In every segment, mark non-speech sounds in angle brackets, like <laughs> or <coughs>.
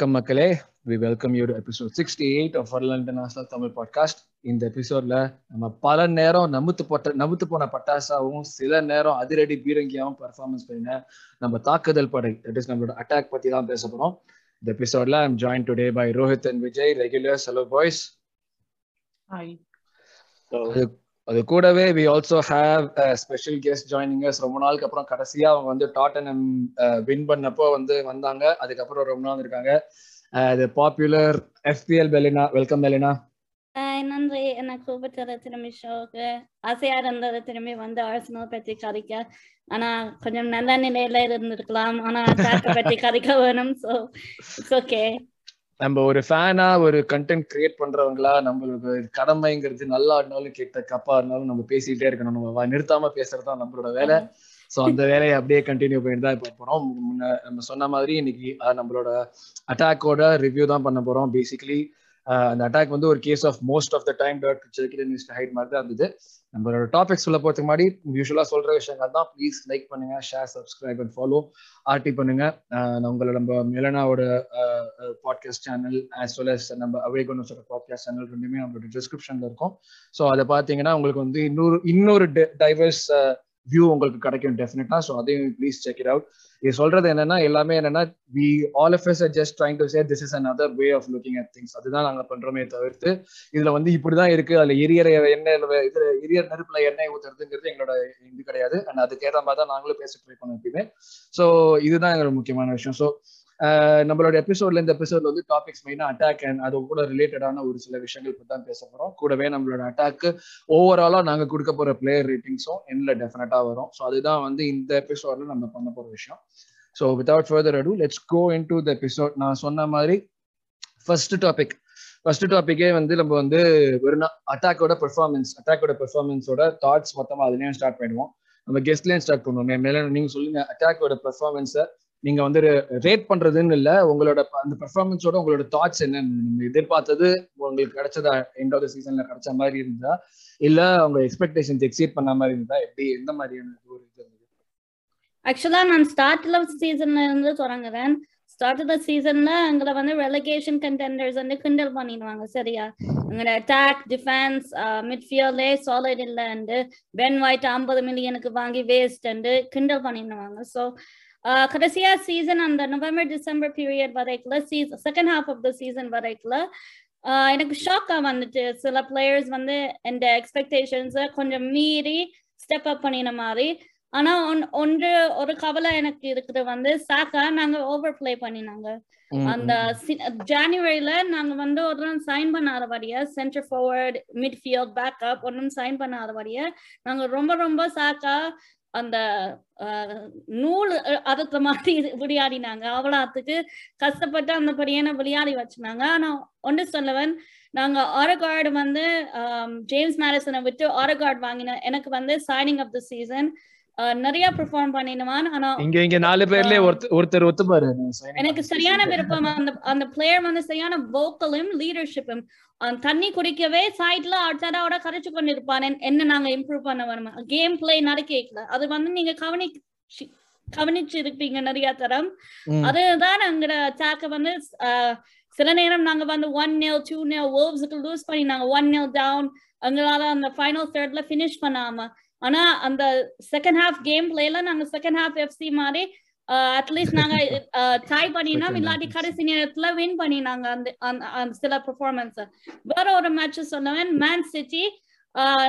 வணக்கம் மக்களே. We welcome you episode sixty eight of வரல இன்டர்நேஷனல் தமிழ் பாட்காஸ்ட் இந்த எபிசோட்ல நம்ம பல நேரம் நமுத்து போட்ட நமுத்து போன பட்டாசாவும் சில நேரம் அதிரடி பீரங்கியாவும் பர்ஃபார்மன்ஸ் பண்ணின நம்ம தாக்குதல் படை தட் இஸ் நம்மளோட அட்டாக் பத்தி தான் பேச போறோம். இந்த எபிசோட்ல I'm join today by Rohit and Vijay regular hello boys அது கூடவே we also have special guest joining as ரொம்ப நாளுக்கு அப்புறம் கடைசியா அவங்க வந்து டாட்டனம் வின் பண்ணப்போ வந்து வந்தாங்க. அதுக்கப்புறம் ரொம்ப நாள் இருக்காங்க. அது popular EFL Belina welcome Belina நன்றி. என்ன கூப்பிட்டது திரும்பி ஷோக்கு ஆசையா இருந்தது. திரும்பி வந்து ஆர்சனல் பற்றி கதைக்க. ஆனா கொஞ்சம் நல்ல நிலையில இருந்திருக்கலாம். ஆனா பற்றி கதைக்க வேணும். ஸோ இட்ஸ் ஓகே நம்ம ஒரு ஃபேனா ஒரு கண்டென்ட் கிரியேட் பண்றவங்களா நம்மளுக்கு கடமைங்கிறது நல்லா இருந்தாலும் கெட்ட கப்பா இருந்தாலும் நம்ம பேசிட்டே இருக்கணும். நம்ம நிறுத்தாம பேசுறது தான் நம்மளோட வேலை. ஸோ அந்த வேலையை அப்படியே கண்டினியூ பண்ணிட்டு தான் இப்போ போறோம். முன்ன நம்ம சொன்ன மாதிரி இன்னைக்கு நம்மளோட அட்டாக்கோட ரிவ்யூ தான் பண்ண போறோம். பேசிக்கலி அந்த அட்டாக் வந்து ஒரு case of most of the time that hype மாதிரி தான் இருந்தது. நம்மளோட டாபிக்ஸ் சொல்ல போறதுக்கு முன்னாடி யூஸ்வலா சொல்ற விஷயங்கள் தான். ப்ளீஸ் லைக் பண்ணுங்க share subscribe and follow RT பண்ணுங்க. உங்களை நம்ம மிலனாவோட podcast channel as well as நம்ம அவேகோனோஸோட பாட்காஸ்ட் சேனல் ரெண்டுமே நம்மளோட டிஸ்கிரிப்ஷன்ல இருக்கும். ஸோ அதை பார்த்தீங்கன்னா உங்களுக்கு வந்து இன்னொரு இன்னொரு டைவர்ஸ் வியூ உங்களுக்கு கிடைக்கும் டெஃபினட்டா ஸோ அதையும் ப்ளீஸ் செக் இட் அவுட் இது சொல்றது என்னன்னா எல்லாமே என்னன்னா we all of us just trying to say this is another way of looking at things அதுதான் நாங்க பண்றோமே தவிர்த்து இதுல வந்து இப்படிதான் இருக்கு. அதுல எரியற எண்ணெய் இதுல எரியர் நெருப்புல எண்ணெய் ஊத்துறதுங்கிறது எங்களோட இது கிடையாது. அண்ட் அதுக்கேற்ற மாதிரி தான் நாங்களும் பேச ட்ரை பண்ணோம் எப்பயுமே. ஸோ இதுதான் எங்களோட முக்கியமான விஷயம். ஸோ நம்மளோட எபிசோட்ல இந்த எபிசோட்ல வந்து டாபிக்ஸ் மெயினா அட்டாக் அண்ட் அது கூட ரிலேட்டடான ஒரு சில விஷயங்கள் பத்தி தான் பேச போறோம். கூடவே நம்மளோட அட்டாக்கு ஓவராலா நாங்க கொடுக்க போற பிளேயர் ரேட்டிங்ஸும் எண்ணில் டெஃபினட்டா வரும். ஸோ அதுதான் வந்து இந்த எபிசோட்ல நம்ம பண்ண போற விஷயம். So without further ado let's go into the episode நான் சொன்ன மாதிரி ஃபர்ஸ்ட் டாபிக் ஃபர்ஸ்ட் டாபிக்கே வந்து நம்ம வந்து வெறும் அட்டாக்கோட பெர்ஃபார்மன்ஸ் அட்டாக்கோட பெர்ஃபார்மன்ஸோட தாட்ஸ் மொத்தமாக அதுலேயும் ஸ்டார்ட் பண்ணிடுவோம். நம்ம கெஸ்ட்லேயும் ஸ்டார்ட் பண்ணுவோம். மேலே நீங்கள் சொல்லுங்க அட்டாக்கோட பெர்ஃபார்மன்ஸை நீங்க வந்து ரேட் பண்றதுன்னு இல்ல உங்களோட அந்த பெர்ஃபார்மன்ஸோட உங்களோட தாட்ஸ் என்ன நீங்க எதிர்பார்த்தது உங்களுக்கு கிடைச்சதா எண்ட் ஆஃப் த சீசன்ல கிடைச்ச மாதிரி இருந்தா இல்ல உங்க எக்ஸ்பெக்டேஷன்ஸ் எக்ஸீட் பண்ண மாதிரி இருந்தா எப்படி எந்த மாதிரியான ஒரு இது இருந்தது ஆக்சுவலா நான் ஸ்டார்ட்ல சீசன்ல இருந்து தொடங்குறேன் ஸ்டார்ட் ஆஃப் சீசன்ல எங்களை வந்து ரெலகேஷன் கண்டெண்டர்ஸ் வந்து கிண்டல் பண்ணிடுவாங்க சரியா? எங்களோட அட்டாக் டிஃபென்ஸ் மிட்ஃபீல்டே சாலிட் இல்லைண்டு பென் ஒயிட் ஐம்பது மில்லியனுக்கு வாங்கி வேஸ்ட் கிண்டல் பண்ணிடுவாங்க. ஸோ கடைசியா சீசன் அந்த November December period வரைக்குல season second half of the season வரைக்குல எனக்கு ஷாக்கா வந்துட்டு சில பிளேயர்ஸ் வந்து இந்த எக்ஸ்பெக்டேஷன்ஸை கொஞ்சம் மீறி ஸ்டெப் அப் பண்ணின மாதிரி. ஆனா ஒன்று ஒரு கவலை எனக்கு இருக்குது வந்து சாக்கா நாங்க ஓவர் பிளே பண்ணினாங்க அந்த ஜானுவரியில நாங்க வந்து ஒரு சைன் பண்ணாத வழிய சென்டர் ஃபார்வர்ட் மிட்ஃபீல்ட் பேக்கப் ஒன்றும் சைன் பண்ணாத வழிய நாங்க ரொம்ப ரொம்ப சாக்கா அந்த நூல் அறுத்த மாதிரி விளையாடினாங்க. அவளாத்துக்கு கஷ்டப்பட்டு அந்த படியான விளையாடி வச்சுனாங்க. ஆனா ஒன்று சொல்லவன் நாங்க ஆரகார்டு வந்து ஜேம்ஸ் மேரிசனை விட்டு ஆரகார்டு வாங்கின எனக்கு வந்து சைனிங் ஆஃப் த சீசன் நிறைய பெர்ஃபார்ம் பண்ணிடுவான் ஆனா இங்க இங்க நாலு பேர்லயே ஒருத்தர் ஒத்துப்பாரு. எனக்கு சரியான விருப்பம். அந்த அந்த பிளேயர் வந்து சரியான வோக்கலும் லீடர்ஷிப்பும் தண்ணி குடிக்கவே சைட்ல அடுத்தடாவோட கரைச்சு கொண்டு இருப்பான் என்ன நாங்க இம்ப்ரூவ் பண்ண வேணுமா? கேம் பிளே நடக்கல அது வந்து நீங்க கவனி கவனிச்சு இருப்பீங்க நிறைய தரம். அதுதான் அங்க அட்டாக்க வந்து சில நேரம் நாங்க வந்து ஒன் நெல் டூ நெல் ஓவ்ஸுக்கு லூஸ் பண்ணி நாங்க ஒன் நெல் டவுன் எங்களால அந்த ஃபைனல் தேர்ட்ல ஃபினிஷ் பண்ணாம ஆனா அந்த செகண்ட் ஹாஃப் கேம் பிளேல நாங்க செகண்ட் ஹாஃப் எஃப்சி மாதிரி அட்லீஸ்ட் நாங்க ட்ரை பண்ணினா <laughs> இல்லாட்டி கடைசி நேரத்துல வின் பண்ணினாங்க அந்த சில பெர்ஃபார்மன்ஸ் வேற ஒரு மேட்ச் சொன்னவன் மேன் சிட்டி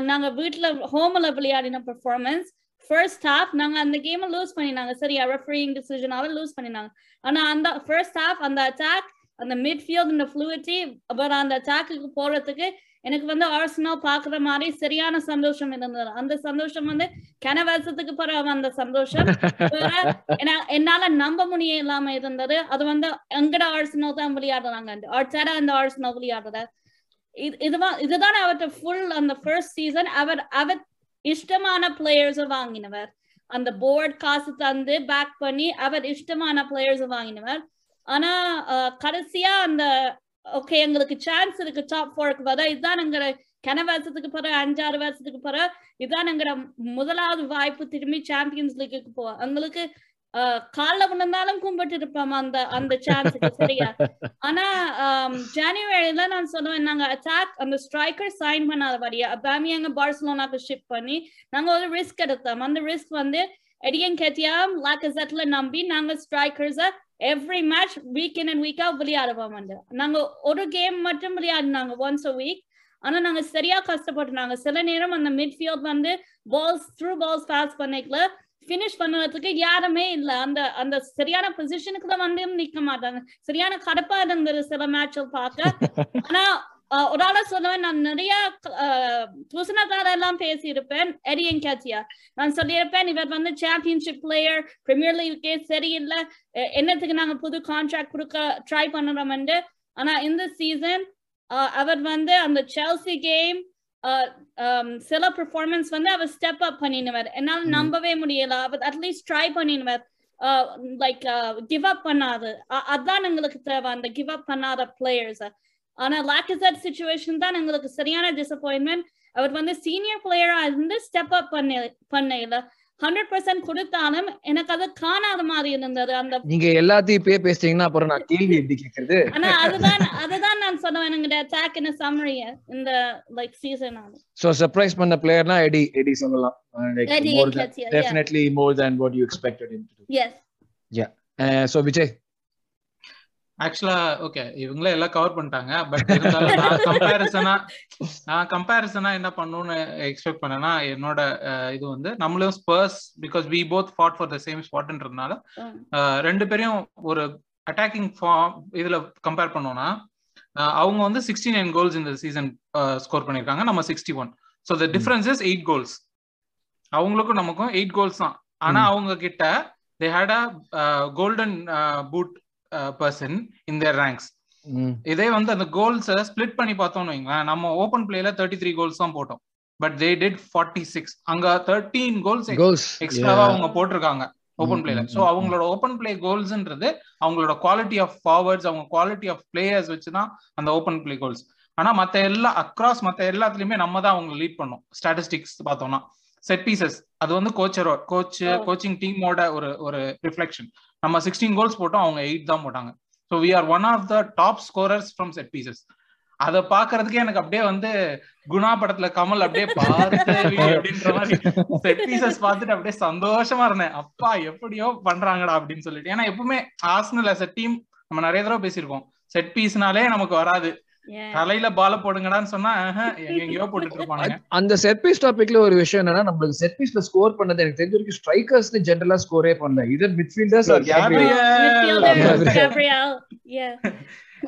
நாங்க வீட்டுல ஹோம்ல விளையாடின பெர்ஃபார்மன்ஸ் ஃபர்ஸ்ட் ஹாஃப் நாங்க அந்த கேம் லூஸ் பண்ணினாங்க. சரியா ரெஃபரிங் டிசிஷனால லூஸ் பண்ணினாங்க. ஆனா அந்த ஃபர்ஸ்ட் ஹாஃப் அந்த அட்டாக் அந்த மிட்ஃபீல்ட் இந்த ஃப்ளூயிட்டி அப்புறம் அந்த அட்டாக்கு போறதுக்கு எனக்கு வந்து ஆர்சனல் பாக்குற மாதிரி சரியான சந்தோஷம் இருந்தது. அந்த சந்தோஷம் வந்து கனவாசத்துக்கு பிறகு அந்த சந்தோஷம். என்னால நம்ப முடிய இல்லாம இருந்தது. அது வந்து எங்கட ஆர்சனல் தான் விளையாடுறாங்க. ஆர்ச்சேடா அந்த ஆர்சனல் விளையாடுற. இதுதான் இதுதான் அவர்கிட்ட ஃபுல் அந்த ஃபர்ஸ்ட் சீசன் அவர் அவர் இஷ்டமான பிளேயர்ஸ் வாங்கினவர். அந்த போர்ட் காசு தந்து பேக் பண்ணி அவர் இஷ்டமான பிளேயர்ஸ் வாங்கினவர். ஆனா கடைசியா அந்த ஓகே எங்களுக்கு சான்ஸ் இருக்கு டாப் ஃபோருக்கு வர. இதுதான் எங்கிற கன வருஷத்துக்கு பிறகு அஞ்சாறு வருஷத்துக்கு பிறகு இதுதான் எங்கிற முதலாவது வாய்ப்பு திரும்பி சாம்பியன்ஸ் லீக்கு போவோம் எங்களுக்கு கால விழுந்தாலும் கும்பிட்டு இருப்போம் அந்த அந்த சான்ஸுக்கு சரியா? ஆனா ஜனவரில நான் சொல்லுவேன் நாங்க அட்டாக் அந்த ஸ்ட்ரைக்கர் சைன் பண்ணாத வழியா அபாமியாங்க பார்சலோனாக்கு ஷிப் பண்ணி நாங்க ஒரு ரிஸ்க் எடுத்தோம். அந்த ரிஸ்க் வந்து எடியன் கேட்டியாம் லாக்கசெட்ல நம்பி நாங்க ஸ்ட்ரைக்கர்ஸை எவ்ரி மேட்ச் வீக்கெண்ட் அண்ட் வீக்கா விளையாடுவோம் வந்து. நாங்க ஒரு கேம் மட்டும் விளையாடினாங்க ஒன்ஸ் அ வீக் ஆனா நாங்க சரியா கஷ்டப்பட்டுனாங்க. சில நேரம் அந்த மிட்ஃபீல்ட் வந்து பால்ஸ் த்ரூ பால்ஸ் பாஸ் பண்ணிக்கல. ஃபினிஷ் பண்ணுறதுக்கு யாருமே இல்ல. அந்த அந்த சரியான பொசிஷனுக்கு தான் வந்து நிக்க மாட்டாங்க. சரியான கடப்பா இருந்தது சில மேட்சில் பார்க்க. <laughs> ஆனா ஒரு ஆள சொல்லுவேன் நான் நிறைய துசனக்கார எல்லாம் பேசியிருப்பேன். எரியன் கேத்தியா நான் சொல்லியிருப்பேன் இவர் வந்து சாம்பியன்ஷிப் பிளேயர் பிரீமியர் லீக்கே சரியில்லை. என்னத்துக்கு நாங்க புது கான்ட்ராக்ட் கொடுக்க ட்ரை பண்ணுறோம்னு ஆனா இந்த சீசன் அவர் வந்து அந்த செல்சி கேம் சில பெர்ஃபார்மன்ஸ் வந்து அவர் ஸ்டெப் அப் பண்ணினவர். என்னால் நம்பவே முடியல. அவர் அட்லீஸ்ட் ட்ரை பண்ணினவர். லைக் கிவ் அப் பண்ணாது. அதான் எங்களுக்கு தேவை அந்த கிவ் அப் பண்ணாத பிளேயர்ஸ் ஆனா லாக்கசட் சுச்சுவேஷன் தான் எங்களுக்கு சரியான டிசப்பாயின்மெண்ட் அவர் வந்து சீனியர் பிளேயரா இருந்து ஸ்டெப் அப் பண்ண பண்ணல ஹண்ட்ரட் பர்சன்ட் கொடுத்தாலும் எனக்கு அது காணாத மாதிரி இருந்தது அந்த நீங்க எல்லாத்தையும் இப்பயே பேசிட்டீங்கன்னா அப்புறம் நான் கேள்வி எப்படி கேக்குறது ஆனா அதுதான் அதுதான் நான் சொல்லுவேன் எங்க அட்டாக் இன் சம்மரி இந்த லைக் சீசன் சோ சர்ப்ரைஸ் பண்ண பிளேயர்னா எடி எடி சொல்லலாம். More. Definitely more than what you expected him to do. Yes. So Vijay ஆக்சுவலா ஓகே இவங்களே எல்லாம் கவர் பண்ணிட்டாங்க. பட் இருந்தாலும் நான் கம்பேரிசனா நான் கம்பேரிசனா என்ன பண்ணணும்னு எக்ஸ்பெக்ட் பண்ணேன்னா என்னோட இது வந்து நம்மளும் Spurs because we both fought for the same ஸ்பாட்ன்றதுனால ரெண்டு பேரையும் ஒரு அட்டாக்கிங் ஃபார்ம் இதுல கம்பேர் பண்ணோம்னா அவங்க வந்து சிக்ஸ்டி நைன் கோல்ஸ் இந்த சீசன் ஸ்கோர் பண்ணிருக்காங்க. நம்ம sixty one so the difference is eight goals அவங்களுக்கும் நமக்கும் எயிட் கோல்ஸ் தான். ஆனா. அவங்க கிட்ட they had a golden boot person in their ranks இதே வந்து அந்த கோல்ஸை ஸ்பிளிட் பண்ணி பார்த்தோம்னு வைங்களேன் நம்ம ஓப்பன் பிளேல தேர்ட்டி த்ரீ கோல்ஸ் தான் போட்டோம். But they did forty six அங்க தேர்ட்டீன் கோல்ஸ் எக்ஸ்ட்ராவா அவங்க போட்டிருக்காங்க ஓப்பன் ம், பிளேல ஸோ அவங்களோட ஓப்பன் பிளே கோல்ஸ்ன்றது அவங்களோட குவாலிட்டி ஆஃப் ஃபார்வர்ட்ஸ் அவங்க குவாலிட்டி ஆஃப் பிளேயர்ஸ் வச்சு தான் அந்த ஓப்பன் பிளே கோல்ஸ் ஆனா மத்த எல்லா அக்ராஸ் மத்த எல்லாத்துலயுமே நம்ம தான் அவங்க லீட் பண்ணோம். ஸ்டாட்டிஸ்டிக்ஸ் பார்த்தோம்னா. செட் பீசஸ் அது வந்து கோச்சரோ கோச். கோச்சிங் டீமோட ஒரு ஒரு ரிஃப்ளெக்ஷன் நம்ம சிக்ஸ்டீன் கோல்ஸ் போட்டோம் அவங்க எயிட் தான் போட்டாங்க. So we are one of the top scorers from set pieces அதை பாக்குறதுக்கே எனக்கு அப்படியே வந்து குணா படத்துல கமல் அப்படியே பார்த்து <laughs> அப்படின்ற மாதிரி செட் பீசஸ் பார்த்துட்டு அப்படியே சந்தோஷமா இருந்தேன். அப்பா எப்படியோ பண்றாங்கடா அப்படின்னு சொல்லிட்டு. ஏன்னா எப்பவுமே ஆர்சனல் as a டீம் நம்ம நிறைய தடவை பேசியிருக்கோம். செட் பீஸ்னாலே நமக்கு வராது. தலையில பால போடுங்கடான்னு சொன்னா ஆஹா, எங்கெங்கயோ போட்டுட்டு இருப்பானுங்க அந்த செட் பீஸ் டாபிக்ல ஒரு விஷயம் என்னன்னா நம்மளுக்கு செட் பீஸ்ல ஸ்கோர் பண்ணது எனக்கு தெரிஞ்ச வரைக்கும் ஸ்ட்ரைக்கர்ஸ் ஜென்ரலா ஸ்கோரே பண்ணல. இதர் மிட்ஃபீல்டர்ஸ்.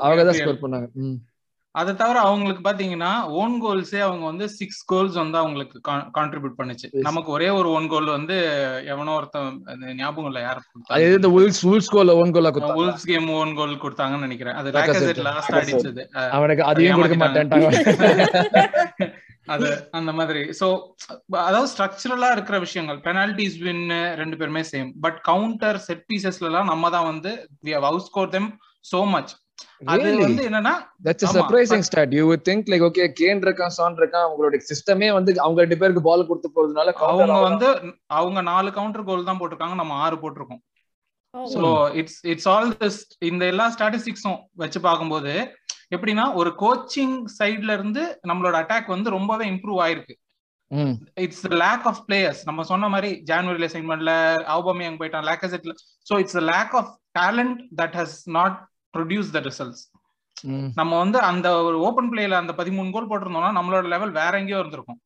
அவங்க தான். ஸ்கோர் பண்ணாங்க. அதை தவிர அவங்களுக்கு பாத்தீங்கன்னா ஓன் கோல்ஸே அவங்க வந்து சிக்ஸ் கோல்ஸ் வந்து அவங்களுக்கு கான்ட்ரிபியூட் பண்ணுச்சு. நமக்கு ஒரே ஒரு ஓன் கோல் வந்து எவனோ ஒருத்தன் ஞாபகம் இல்ல யாரு அது இந்த உல்ஸ் உல்ஸ் கோல ஓன் கோலா உல்ஸ் கேம் ஓன் கோல் கொடுத்தாங்கன்னு நினைக்கிறேன். அது. லாக்கசெட் லாஸ்ட் அடிச்சது. அவனுக்கு அதையும் கொடுக்க மாட்டேன்ட்டாங்க. <laughs> அது அந்த மாதிரி. சோ அதாவது ஸ்ட்ரக்சரலா இருக்கிற விஷயங்கள் பெனால்டிஸ் வின் ரெண்டு பேருமே சேம் பட் கவுண்டர் செட் பீசஸ்ல எல்லாம் நம்ம தான் வந்து we have out score them so much அது? வந்து என்னன்னா that's surprising start you think like okay Kane இருக்கான் சான் இருக்கான் அவங்களோட சிஸ்டமே வந்து அவங்க ரெண்டு பேருக்கு பால் கொடுத்து போறதுனால அவங்க வந்து அவங்க நாலு கவுண்டர் கோல் தான் போட்டிருக்காங்க நம்ம ஆறு போட்டிருக்கோம். So it's it's all this இந்த எல்லா ஸ்டாட்டிஸ்டிக்ஸும் வச்சு பார்க்கும்போது எப்படின்னா ஒரு கோச்சிங் சைட்ல இருந்து நம்மளோட அட்டாக் வந்து ரொம்பவே இம்ப்ரூவ் ஆயிருக்கு. இட்ஸ் லேக் ஆஃப் பிளேயர்ஸ் நம்ம சொன்ன மாதிரி ஜான்வரில சைன் பண்ணல அவுபமியாங் போயிட்டான் லேக்கசெட்ல so it's lack of talent that has not produce the results நம்ம வந்து அந்த ஒரு ஓப்பன் பிளேல அந்த பதிமூணு கோல் போட்டிருந்தோம்னா நம்மளோட லெவல் வேற எங்கேயோ இருந்திருக்கும்.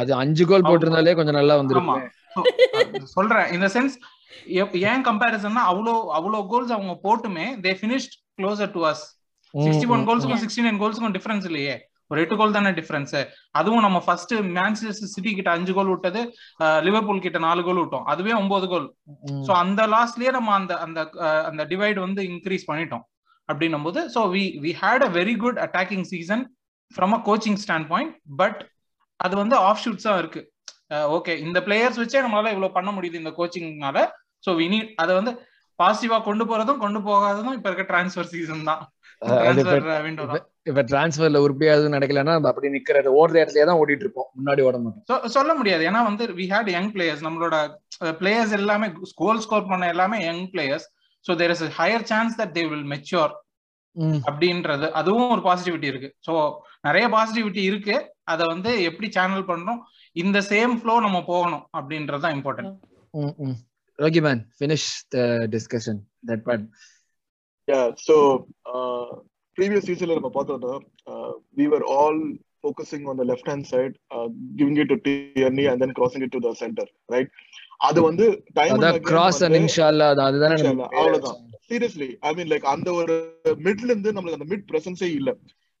அது அஞ்சு கோல் போட்டிருந்தாலே கொஞ்சம் நல்லா வந்திருக்கும். சொல்றேன். இந்த சென்ஸ் ஏன் கம்பேரிசன்னா அவ்வளோ அவ்வளோ கோல்ஸ் அவங்க போட்டுமே they finished closer to us sixty one கோல்ஸுக்கும் sixty nine கோல்ஸுக்கும் டிஃபரன்ஸ் இல்லையே. ஒரு எட்டு கோல் தானே டிஃபரன்ஸ் அதுவும் நம்ம ஃபர்ஸ்ட் மேன்செஸ்டர் சிட்டி கிட்ட அஞ்சு கோல் விட்டது லிவர்பூல் கிட்ட நாலு கோல் விட்டோம். அதுவே ஒன்பது கோல் சோ அந்த லாஸ்ட்லயே நம்ம அந்த அந்த அந்த டிவைட் வந்து இன்க்ரீஸ் பண்ணிட்டோம். அப்படின்னும் போது so we we had a very good attacking season from a coaching standpoint but அது வந்து ஆஃப் ஷூட்ஸா இருக்கு ஓகே இந்த பிளேயர்ஸ் வச்சே நம்மளால இவ்வளவு பண்ண முடியுது இந்த கோச்சிங்னால ஸோ வி நீட் அதை வந்து பாசிட்டிவா கொண்டு போறதும் கொண்டு போகாததும் இப்ப இருக்க டிரான்ஸ்ஃபர் சீசன் தான். அது டிரான்ஸ்ஃபர் விண்டோ தான். இப்ப டிரான்ஸ்ஃபர்ல உருப்படியா எதுவும் நடக்கலன்னா அப்படி நிக்கிறது ஓடுற இடத்துலயே தான் ஓடிட்டு இருப்போம் முன்னாடி ஓட மாட்டோம். சொ- சொல்ல முடியாது. ஏன்னா வந்து வி ஹேட் யங் பிளேயர்ஸ் நம்மளோட பிளேயர்ஸ் எல்லாமே கோல் ஸ்கோர் பண்ண எல்லாமே young players so there is higher chance that they will mature. அப்படின்றது அதுவும் ஒரு பாசிட்டிவிட்டி இருக்கு ஸோ நிறைய பாசிட்டிவிட்டி இருக்கு அதை வந்து எப்படி சேனல் பண்றோம் இந்த சேம் ஃப்ளோ நம்ம போகணும் அப்படின்றது தான் இம்பார்ட்டன்ட் ம், ம். Rocky man, finish the discussion. That part. Yeah, so uh, previous season நம்ம பார்த்தோம்னா uh, we were all focusing on the left hand side, uh, giving it to Tierney and then crossing it to the center, right? அது வந்து and வந்து- inshallah அது- அதுதானே அவ்வளவுதான். Seriously ஐ mean like அந்த ஒரு மிட்ல இருந்து நம்மளுக்கு அந்த மிட் பிரசன்ஸே இல்ல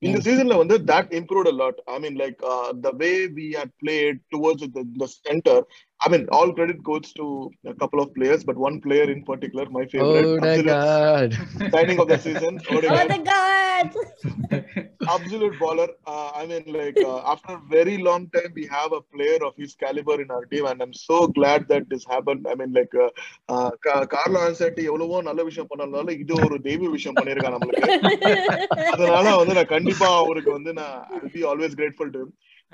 இந்த சீசன்ல வந்து that improved a lot I mean like the way we had played towards the, the center i mean all credit goes to a couple of players but one player in particular my favorite absolute Odegaard. signing of the season Oh Odegaard, the god! absolute baller uh, i mean like uh, after a very long time we have a player of his caliber in our team and i'm so glad that this happened i mean like uh, uh, Ka- Carlo Ancelotti எவ்வளவோ நல்ல விஷயம் பண்ணனால இது ஒரு தெய்வ விஷயம் பண்ணிருக்கான் நம்மளுக்கு அதனால வந்து நான் கண்டிப்பா அவருக்கு வந்து நான் be always grateful to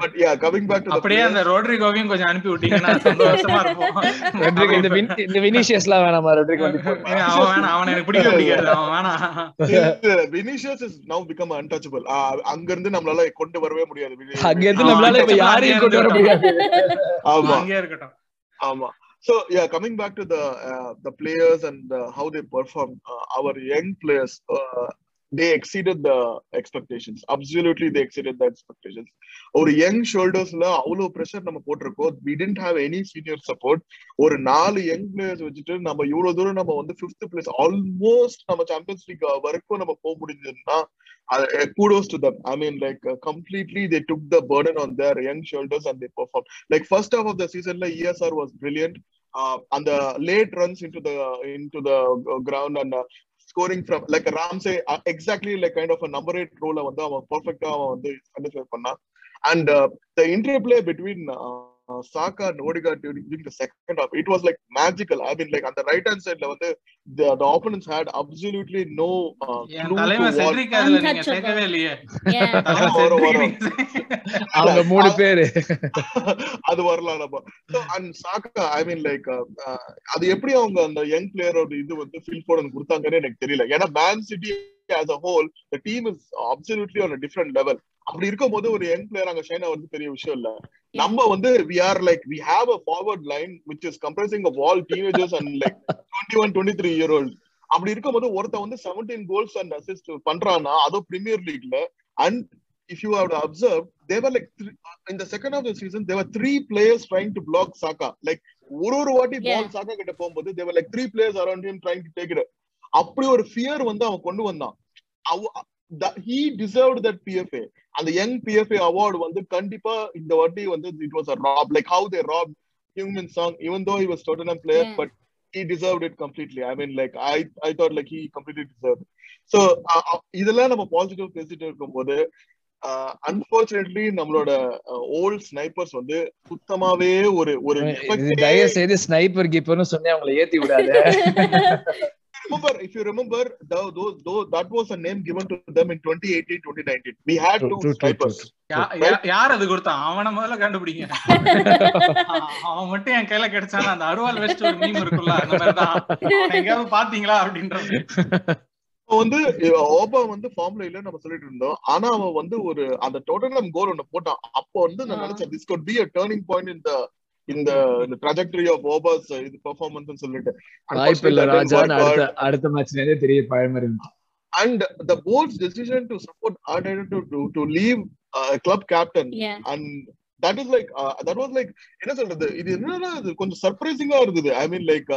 but yeah coming back to அப்படியே அந்த ரோட்ரிகோவையும் கொஞ்சம் அனுப்பி விட்டீங்கன்னா சந்தோஷமா இருப்போம் Rodrigo, இந்த இந்த வினிஷியஸ்லாம் வேணாமா? Rodrigo வந்து அவன் வேணாம். அவனை எனக்கு பிடிக்க பிடிக்காது அவன் வேணாம். Vinicius is now become untouchable அங்க இருந்து நம்மளால கொண்டு வரவே முடியாது. அங்க இருந்து நம்மளால இப்ப யாரையும் கொண்டு வர முடியாது. ஆமா. அங்கேயே இருக்கட்டும். ஆமா. So yeah coming back to the uh, the players and uh, how they perform uh, our young players uh, they exceeded the expectations absolutely they exceeded the expectations ஒரு யங் ஷோல்டர்ஸ்ல அவ்வளோ ப்ரெஷர் நம்ம போட்டிருக்கோம் we didn't have any senior support ஒரு நாலு young players வச்சுட்டு நம்ம இவ்வளோ தூரம் நம்ம வந்து ஃபிஃப்த் பிளேஸ் ஆல்மோஸ்ட் நம்ம சாம்பியன்ஸ் லீக் வரைக்கும் நம்ம போக முடிஞ்சதுன்னா kudos to them I mean like completely they took the burden on their young shoulders and they perform like first of of the சீசன்ல இஎஸ்ஆர் வாஸ் பிரில்லியன்ட் அந்த late runs into the in the ground and scoring from like Ramsey exactly like kind of number eight ரோல வந்து அவன் பர்ஃபெக்டா அவன் வந்து satisfy பண்ணான் and the interplay between between uh, uh, Saka and Odegaard during, during the second half it was like magical I mean like on the right hand side ல வந்து uh. தலைமை வரும், செட்ரிக் வரும். நீங்க அவங்க மூணு பேரு அது வரலாம் நம்ம So, and சாக்கா ஐ மீன் லைக் அது எப்படி அவங்க அந்த யங் பிளேயரோட இது வந்து ஃபில் போர்டன் கொடுத்தாங்கன்னு எனக்கு தெரியல ஏன்னா Man City as a whole the team is absolutely on different level அப்படி இருக்கும்போது ஒரு யங் பிளேயர் அங்க ஷைன் ஆகிறது பெரிய விஷயம் இல்ல. நம்ம வந்து we are like we have a forward line which is comprising of all teenagers and like twenty one twenty three year old அப்படி இருக்கும்போது ஒருத்தன் வந்து செவன்டீன் கோல்ஸ் அண்ட் அசிஸ்ட் பண்றான்னா அதுவும் premier லீக்ல and if you have observe there were like in the second half of the season, there were three players trying to block Saka. Like ஒரு ஒரு வாட்டி. Ball Saka கிட்ட போகும்போது there were like three players around him trying to take it அப்படி ஒரு fear வந்து அவன் கொண்டு வந்தான் ஹீ டிசர்வ் தட் பிஎஃப்ஏ அந்த யங் பிஎஃப்ஏ அவார்டு வந்து கண்டிப்பா இந்த வாட்டி வந்து it was a rob like how they rob human Son even though he was Tottenham player. But he deserved it completely. I mean, like I, I thought like he completely deserved it. So uh, uh, இதெல்லாம் நம்ம positive பேசிட்டு இருக்கும்போது unfortunately நம்மளோட volt snipers வந்து சுத்தமாவே ஒரு ஒரு தயவு செய்து ஸ்னைப்பர் கீப்பர்னு சொன்னே அவங்களை ஏத்தி விடாத <laughs> remember if you remember that was a name given to them in 2018 2019 we had two snipers. யார் அது கொடுத்தான்? அவனை முதல்ல கண்டுபிடிங்க. <laughs> அவன் மட்டும் என் கையில கிடைச்சானா? அந்த அருவாள் வெஸ்ட் ஒரு மீம் இருக்குல்ல அந்த மாதிரிதான். எங்கேயாவது பாத்தீங்களா அப்படின்றது. இப்போ வந்து ஓபா வந்து ஃபார்ம்ல இல்ல நம்ம சொல்லிட்டு இருந்தோம். ஆனா அவன் வந்து ஒரு அந்த டோட்டல் கோல் ஒண்ணு போட்டான். அப்போ வந்து நான். நினைச்சேன் this could be a turning point in the இந்த இந்த trajectory of ஓபாஸ் இது பெர்ஃபார்மன்ஸ் சொல்லிட்டு வாய்ப்பு இல்ல work அடுத்த. அடுத்த மேட்ச்ல தெரிய பழமை இருந்துச்சு and the board's decision to support Arteta to to, to leave uh, a club captain Yeah. and that is like uh, that was like என்ன சொல்றது இது என்னன்னா இது கொஞ்சம் சர்ப்ரைசிங்கா இருந்தது I mean like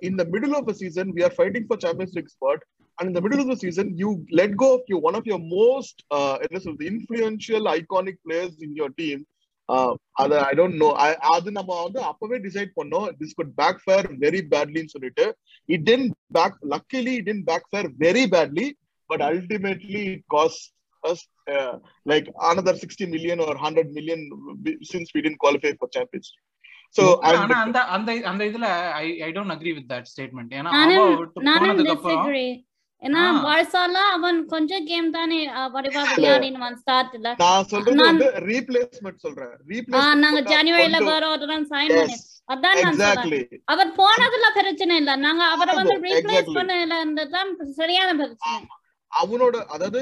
in the middle of a season we are fighting for champions league spot and in the middle of the season you let go of your one of your most uh, என்ன சொல்றது influential iconic players in your team uh, அது I don't no அது நம்ம வந்து அப்பவே decide பண்ணோம் this could backfire very பேட்லின்னு சொல்லிட்டு it didn't back luckily it didn't backfire very badly but ultimately it cost us uh, like another 60 million or 100 million since we didn't qualify for Champions League. So and ஆனா அந்த அந்த அந்த இதுல I I don't agree with that statement ஏன்னா அவ போனதுக்கு அப்புறம் disagree. ஏன்னா. பார்சால அவன் கொஞ்சம் கேம் தானே வடிவா விளையாடினவன் ஸ்டார்ட்ல நான் சொல்றது நான்- வந்து ரீப்ளேஸ்மெண்ட் சொல்றேன். நாங்க ஜனவரில வரோம் சைன் பண்ணி அதான் நான் சொல்றேன். அவர் போனதுல பிரச்சனை இல்ல. நாங்க அவரை வந்து ரீப்ளேஸ் exactly. பண்ணலன்றதுதான் சரியான பிரச்சனை. அவனோட அதாவது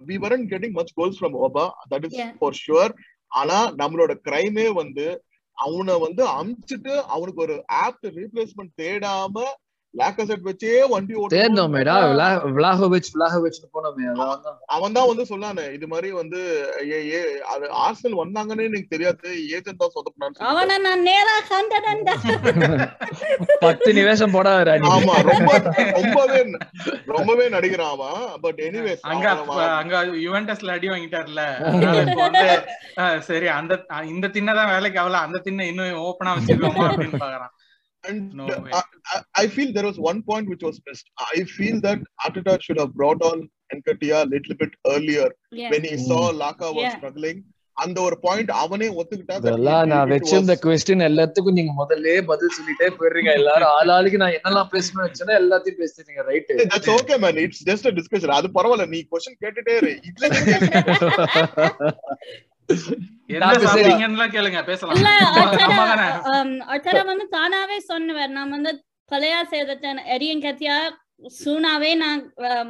we weren't getting much goals from Auba that is Yeah. For sure ஆனா நம்மளோட கிரைமே வந்து அவனை வந்து அமிச்சிட்டு அவனுக்கு ஒரு ஆப்ட் ரீப்ளேஸ்மெண்ட் தேடாம லேக்கசெட் வச்சே வண்டி தேர்ந்தோமேடா ஓட்டு விலாஹோவிச் விலாஹோவிச் போனோமே. அவன் தான் வந்து சொன்னானே இது மாதிரி வந்து ஏ ஏ அது ஆர்சனல் வந்தாங்கன்னு எனக்கு தெரியாது ஏஜென்ட் தான் சொதப்பினான்னு அவனை நான் நேரா நிவேஷம் ஆமா ரொம்ப ரொம்பவே ரொம்பவே நடிக்கிறான் அவன் பட் எனிவேஸ் அங்க அங்க யுவென்டஸ்ல அடி வாங்கிட்டார்ல. சரி அந்த இந்த தின்னதான் வேலைக்கு ஆகல அந்த தின்ன இன்னும் ஓப்பனா வச்சிருக்கோமா அப்படின்னு பாக்குறான். And No uh, way. I, I- I feel there was one point which was missed. I feel that Ateta should have brought on Enkatia a little bit earlier Yeah. when he saw Laka was Yeah. struggling. அந்த ஒரு point அவனே ஒத்துக்கிட்டா நான் வச்சிருந்த question எல்லாத்துக்கும் நீங்க முதல்ல பதில் சொல்லிட்டே போயிடுறீங்க எல்லாரும் ஆள் ஆளுக்கு நான் என்னெல்லாம் பேசணும்னு வச்சேன்னா எல்லாத்தையும் பேசுறீங்க right that's okay man it's just a discussion அது பரவாயில்ல நீ கொஸ்டின் கேட்டுட்டே இரு வந்து தானாவே சொன்னவர். நான் வந்து பழைய செய்தேன் எரியும் கத்தியா சூனாவே நான்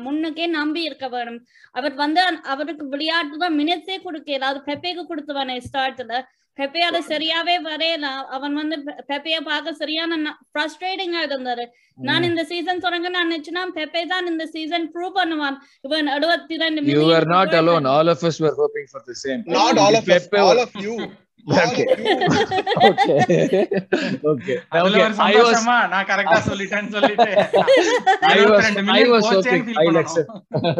முன்னுக்கே நம்பி இருக்க வேணும். அவர் வந்து அவருக்கு விளையாட்டு தான் மினிட்ஸே கொடுக்கல அது பெப்பேக்கு கொடுத்துவானே ஸ்டார்ட்ல பெப்பே அதை சரியாவே வரையல. அவன் வந்து பெப்பைய பார்க்க சரியான ஃப்ரஸ்ட்ரேட்டிங்கா இருந்தாரு. நான் இந்த சீசன் தொடங்க நான் நினைச்சுனா பெப்பே தான் இந்த சீசன் ப்ரூவ் பண்ணுவான். இவன் எழுபத்தி ரெண்டு you are not alone all of us were hoping for the same. Not all of us. All of you. <laughs> நான் கரெக்டா சொல்லிட்டேன்னு சொல்லிட்டு I was 22 I million was போச்சேன்னு hoping feel I'll பண்ணணும். accept.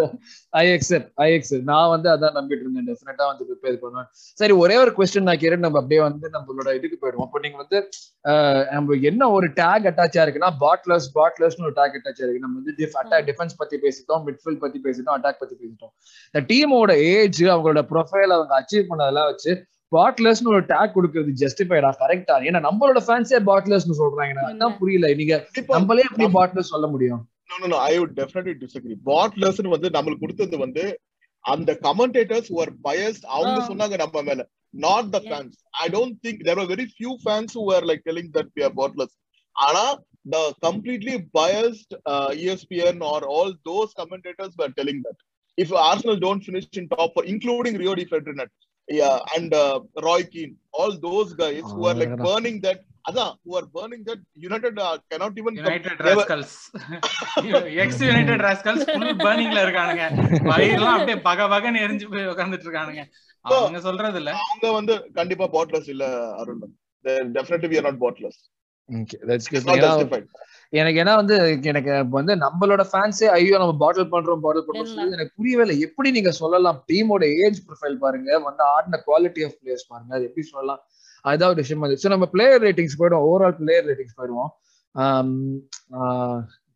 <laughs> I accept. I accept. நான் வந்து அதான் நம்பிட்டு இருந்தேன். டெஃபினட்டா வந்து ப்ரிப்பேர் பண்ணுவேன் சரி ஒரே ஒரு கொஸ்டின் நான் கேட்டு நம்ம அப்படியே வந்து நம்மளோட இதுக்கு போயிடுவோம். அப்போ நீங்க வந்து நம்ம என்ன ஒரு டேக் அட்டாச்சா இருக்குன்னா பாட்லர்ஸ் பாட்லர்ஸ்னு ஒரு டேக் அட்டாச்சா இருக்கு. நம்ம வந்து அட்டாக் டிஃபென்ஸ் பத்தி பேசிட்டோம் மிட்ஃபீல்ட் பத்தி பேசிட்டோம் அட்டாக் பத்தி பேசிட்டோம். இந்த டீமோட ஏஜ் அவங்களோட ப்ரொஃபைல் அவங்க அச்சீவ் பண்ணதெல்லாம் வச்சு பாட்லர்ஸ்னு ஒரு டேக் கொடுக்கறது ஜஸ்டிஃபைடா கரெக்டா ஏன்னா நம்மளோட ஃபேன்ஸே பாட்லர்ஸ்னு சொல்றாங்க அதான் புரியல நீங்க நம்மளே எப்படி பாட்லர்ஸ் சொல்ல முடியும் no no no i would definitely disagree bottlers வந்து நம்மளுக்கு கொடுத்தது வந்து அந்த commentators who are biased அவங்க Ah. சொன்னாங்க நம்ம மேல not the Yeah. fans i don't think there were very few fans who were like telling that we are bottlers ஆனா the completely biased uh, espn or all those commentators were telling that if arsenal don't finish in top four including rio de ferdinand yeah and uh, roy keane. All those guys who are like Ah. burning that அதான் who are burning that united uh, cannot even they were- rascals ex United rascals full பர்னிங்ல இருக்கானுங்க. வயிறுலாம் அப்படியே பக பகன்னு எரிஞ்சு போய் உட்கார்ந்துட்டு இருக்கானுங்க அவங்க சொல்றது இல்ல அவங்க வந்து கண்டிப்பா பாட்லர்ஸ் இல்ல Arun. Definitely we are not bottlers Okay, that's good. எனக்கு ஏன்னா வந்து எனக்கு வந்து நம்மளோட ஃபேன்ஸே ஐயோ நம்ம பாட்டில் பண்றோம் பாட்டில் பண்றோம். சொல்லி எனக்கு புரியவே இல்லை. எப்படி நீங்க சொல்லலாம்? டீமோட ஏஜ் ப்ரொஃபைல் பாருங்க. வந்து ஆடின குவாலிட்டி ஆஃப் பிளேயர்ஸ் பாருங்க. அது எப்படி சொல்லலாம்? அதுதான் ஒரு விஷயம் ஸோ நம்ம பிளேயர் ரேட்டிங்ஸ் போயிடுவோம். ஓவரால் பிளேயர் ரேட்டிங்ஸ் போயிடுவோம்.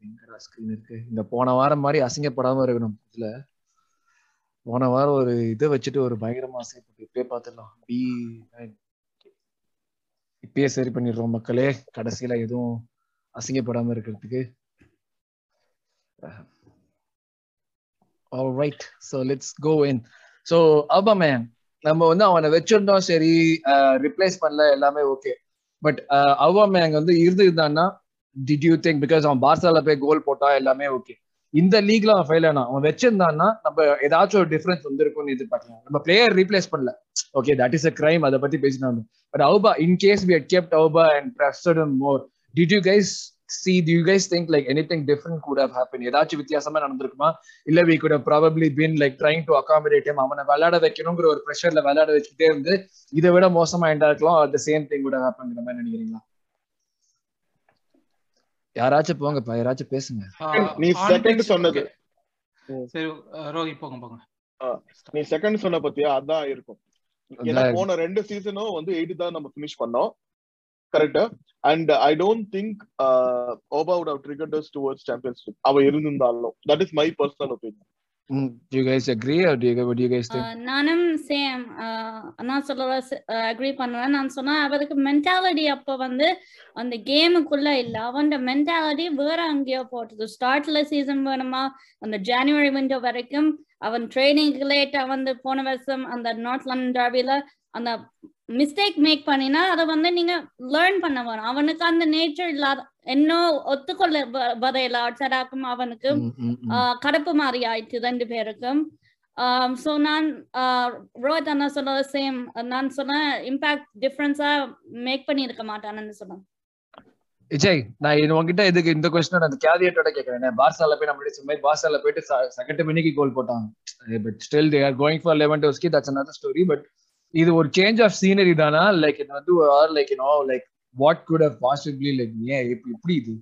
எங்கடா ஸ்கிரீன் இருக்கு? இந்த போன வாரம் மாதிரி அசிங்கப்படாம இருக்கணும். இதுல போன வாரம் ஒரு இதை வச்சுட்டு ஒரு பயங்கரமா அசிங்கப்பட்டு இப்பயே பார்த்துடலாம். பி இப்பயே சரி பண்ணிடுறோம் மக்களே. கடைசியில எதுவும் அசிங்கப்படாம இருக்கிறதுக்கு. Right so let's go in so Aubameyang நம்ம வந்து அவனை வச்சிருந்தோம் சரி ரிப்ளேஸ் பண்ணல எல்லாமே ஓகே பட் அவ்வமேங் வந்து இருந்திருந்தான்னா டிட் யூ திங்க் பிகாஸ் அவன் பார்சால போய் கோல் போட்டா எல்லாமே ஓகே இந்த லீக்ல அவன் ஃபெயில் ஆனா அவன் வச்சிருந்தான்னா நம்ம ஏதாச்சும் ஒரு டிஃபரன்ஸ் வந்திருக்கும்னு எதிர்பார்க்கலாம். நம்ம பிளேயர் ரீப்ளேஸ் பண்ணல. Okay that is a crime அதை பத்தி பேசினாங்க but Auba in case we kept Auba and trusted more did you guys see do you guys think like anything different could have happened? ஏதாச்சும் வித்தியாசமா நடந்திருக்குமா? இல்ல we could have probably been like trying to accommodate him. அவனை விளையாட வைக்கணுங்கிற ஒரு ப்ரெஷர்ல விளையாட வச்சுக்கிட்டே இருந்து இதை விட மோசமா எண்டா இருக்கலாம் the same thing would have happened மாதிரி நினைக்கிறீங்களா? யாராச்சும் போங்கப்பா யாராச்சும் பேசுங்க. நீ pitch- சொன்னது. சரி ரோஹித் போங்க போங்க. நீ செகண்ட் சொன்ன பத்தியா? அதான் இருக்கும். போன ரெண்டு சீசனும் வந்து எயிட் தான் நம்ம ஃபினிஷ் பண்ணோம். கரெக்டா and I don't think Auba would have triggered us towards championship. அவ இருந்திருந்தாலும். That is my personal opinion do you guys agree or do you, what do you guys think? ஆஹ் நானும் சேம் நான் சொல்ற அக்ரி பண்ணுவேன். நான் சொன்னா அவருக்கு மென்டாலிட்டி அப்ப வந்து அந்த கேமுக்குள்ள இல்ல. அவன் மென்டாலிட்டி வேற அங்கேயோ போட்டது. ஸ்டார்ட்ல சீசன் வேணுமா? அந்த ஜனவரி விண்டோ வரைக்கும் அவன் ட்ரைனிங் லேட்டா வந்து போன வருஷம் அந்த நார்த் லண்டன் டார்பில அந்த மிஸ்டேக் மேக் பண்ணினா அதை வந்து நீங்க லேர்ன் பண்ண வரும் அவனுக்கு அந்த நேச்சர் இல்லாத இன்னும் ஒத்துக்கொள்ள வ- வரையில ஆட்சராக்கும் அவனுக்கு கடுப்பு மாறி ஆயிடுச்சு ரெண்டு பேருக்கும். ஸோ நான் ரோஹித் அண்ணா சொன்னது சேம் நான் சொன்னேன் இம்பாக்ட் டிஃப்ரென்ஸா மேக் பண்ணியிருக்க மாட்டான்னு சொன்னேன். விஜய் நான் இது உங்ககிட்ட இதுக்கு இந்த கொஸ்டின் அந்த கேவியட்டோட கேட்கறேன் பார்சால போய் நம்ம சொன்ன மாதிரி பார்சால போயிட்டு செகண்ட் மணிக்கு கோல் போட்டாங்க. But still they are going for eleven டோஸ்கி that's another story but இது ஒரு சேஞ்ச் ஆஃப் சீனரி தானா? லைக் இது வந்து are like no like what could have possibly like ஏன் இப்படி இது?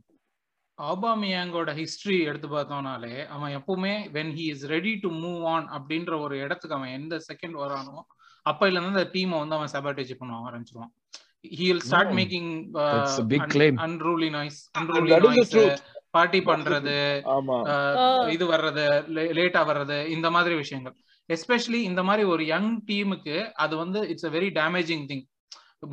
ஆபாமியாங்கோட ஹிஸ்டரி எடுத்து பார்த்தோம்னாலே அவன் எப்பவுமே when he is ready to move on அப்படின்ற ஒரு இடத்துக்கு அவன் எந்த செகண்ட் வரானோ அப்பையில இருந்து அந்த டீமை வந்து அவன் சபாட்டேஜ் பண்ண ஆரம்பிச்சிருவான். Noise And unruly that is the noise truth. Party பண்றது Oh. இது வர்றது லேட்டா வர்றது இந்த மாதிரி விஷயங்கள். எஸ்பெஷலி இந்த மாதிரி ஒரு யங் டீமுக்கு அது வந்து it's a very damaging thing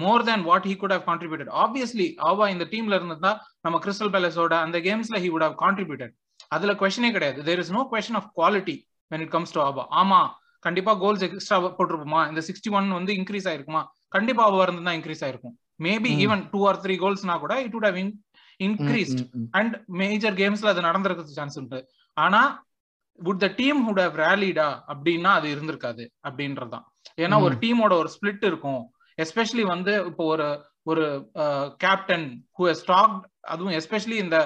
more than what he could have contributed obviously ஆவா இந்த டீம்ல இருந்திருந்தா நம்ம கிறிஸ்டல் பேலஸோட அந்த கேம்ஸ்ல ஹி வுட் ஹவ் கான்ட்ரிபியூட்டட் அதுல கொஸ்டினே கிடையாது. There is no question of quality when it comes to Auba ஆமா கண்டிப்பா கோல்ஸ் எக்ஸ்ட்ரா போட்டிருப்போமா? இந்த சிக்ஸ்டி ஒன் வந்து இன்க்ரீஸ் ஆயிருக்குமா? கண்டிப்பா ஆவா இருந்து தான் இன்க்ரீஸ் ஆயிருக்கும் maybe. Even two or three கோல்ஸ்னா கூட it would have increased. And major கேம்ஸ்ல அது நடந்திருக்க சான்ஸ் உண்டு. ஆனா would the team would have ரேலிடா அப்படின்னா அது இருந்திருக்காது அப்படின்றதுதான். ஏன்னா ஒரு. டீமோட ஒரு ஸ்பிளிட் இருக்கும். எஸ்பெஷலி வந்து இப்போ ஒரு ஒரு கேப்டன் ஹூ ஸ்டாக் அதுவும் எஸ்பெஷலி இந்த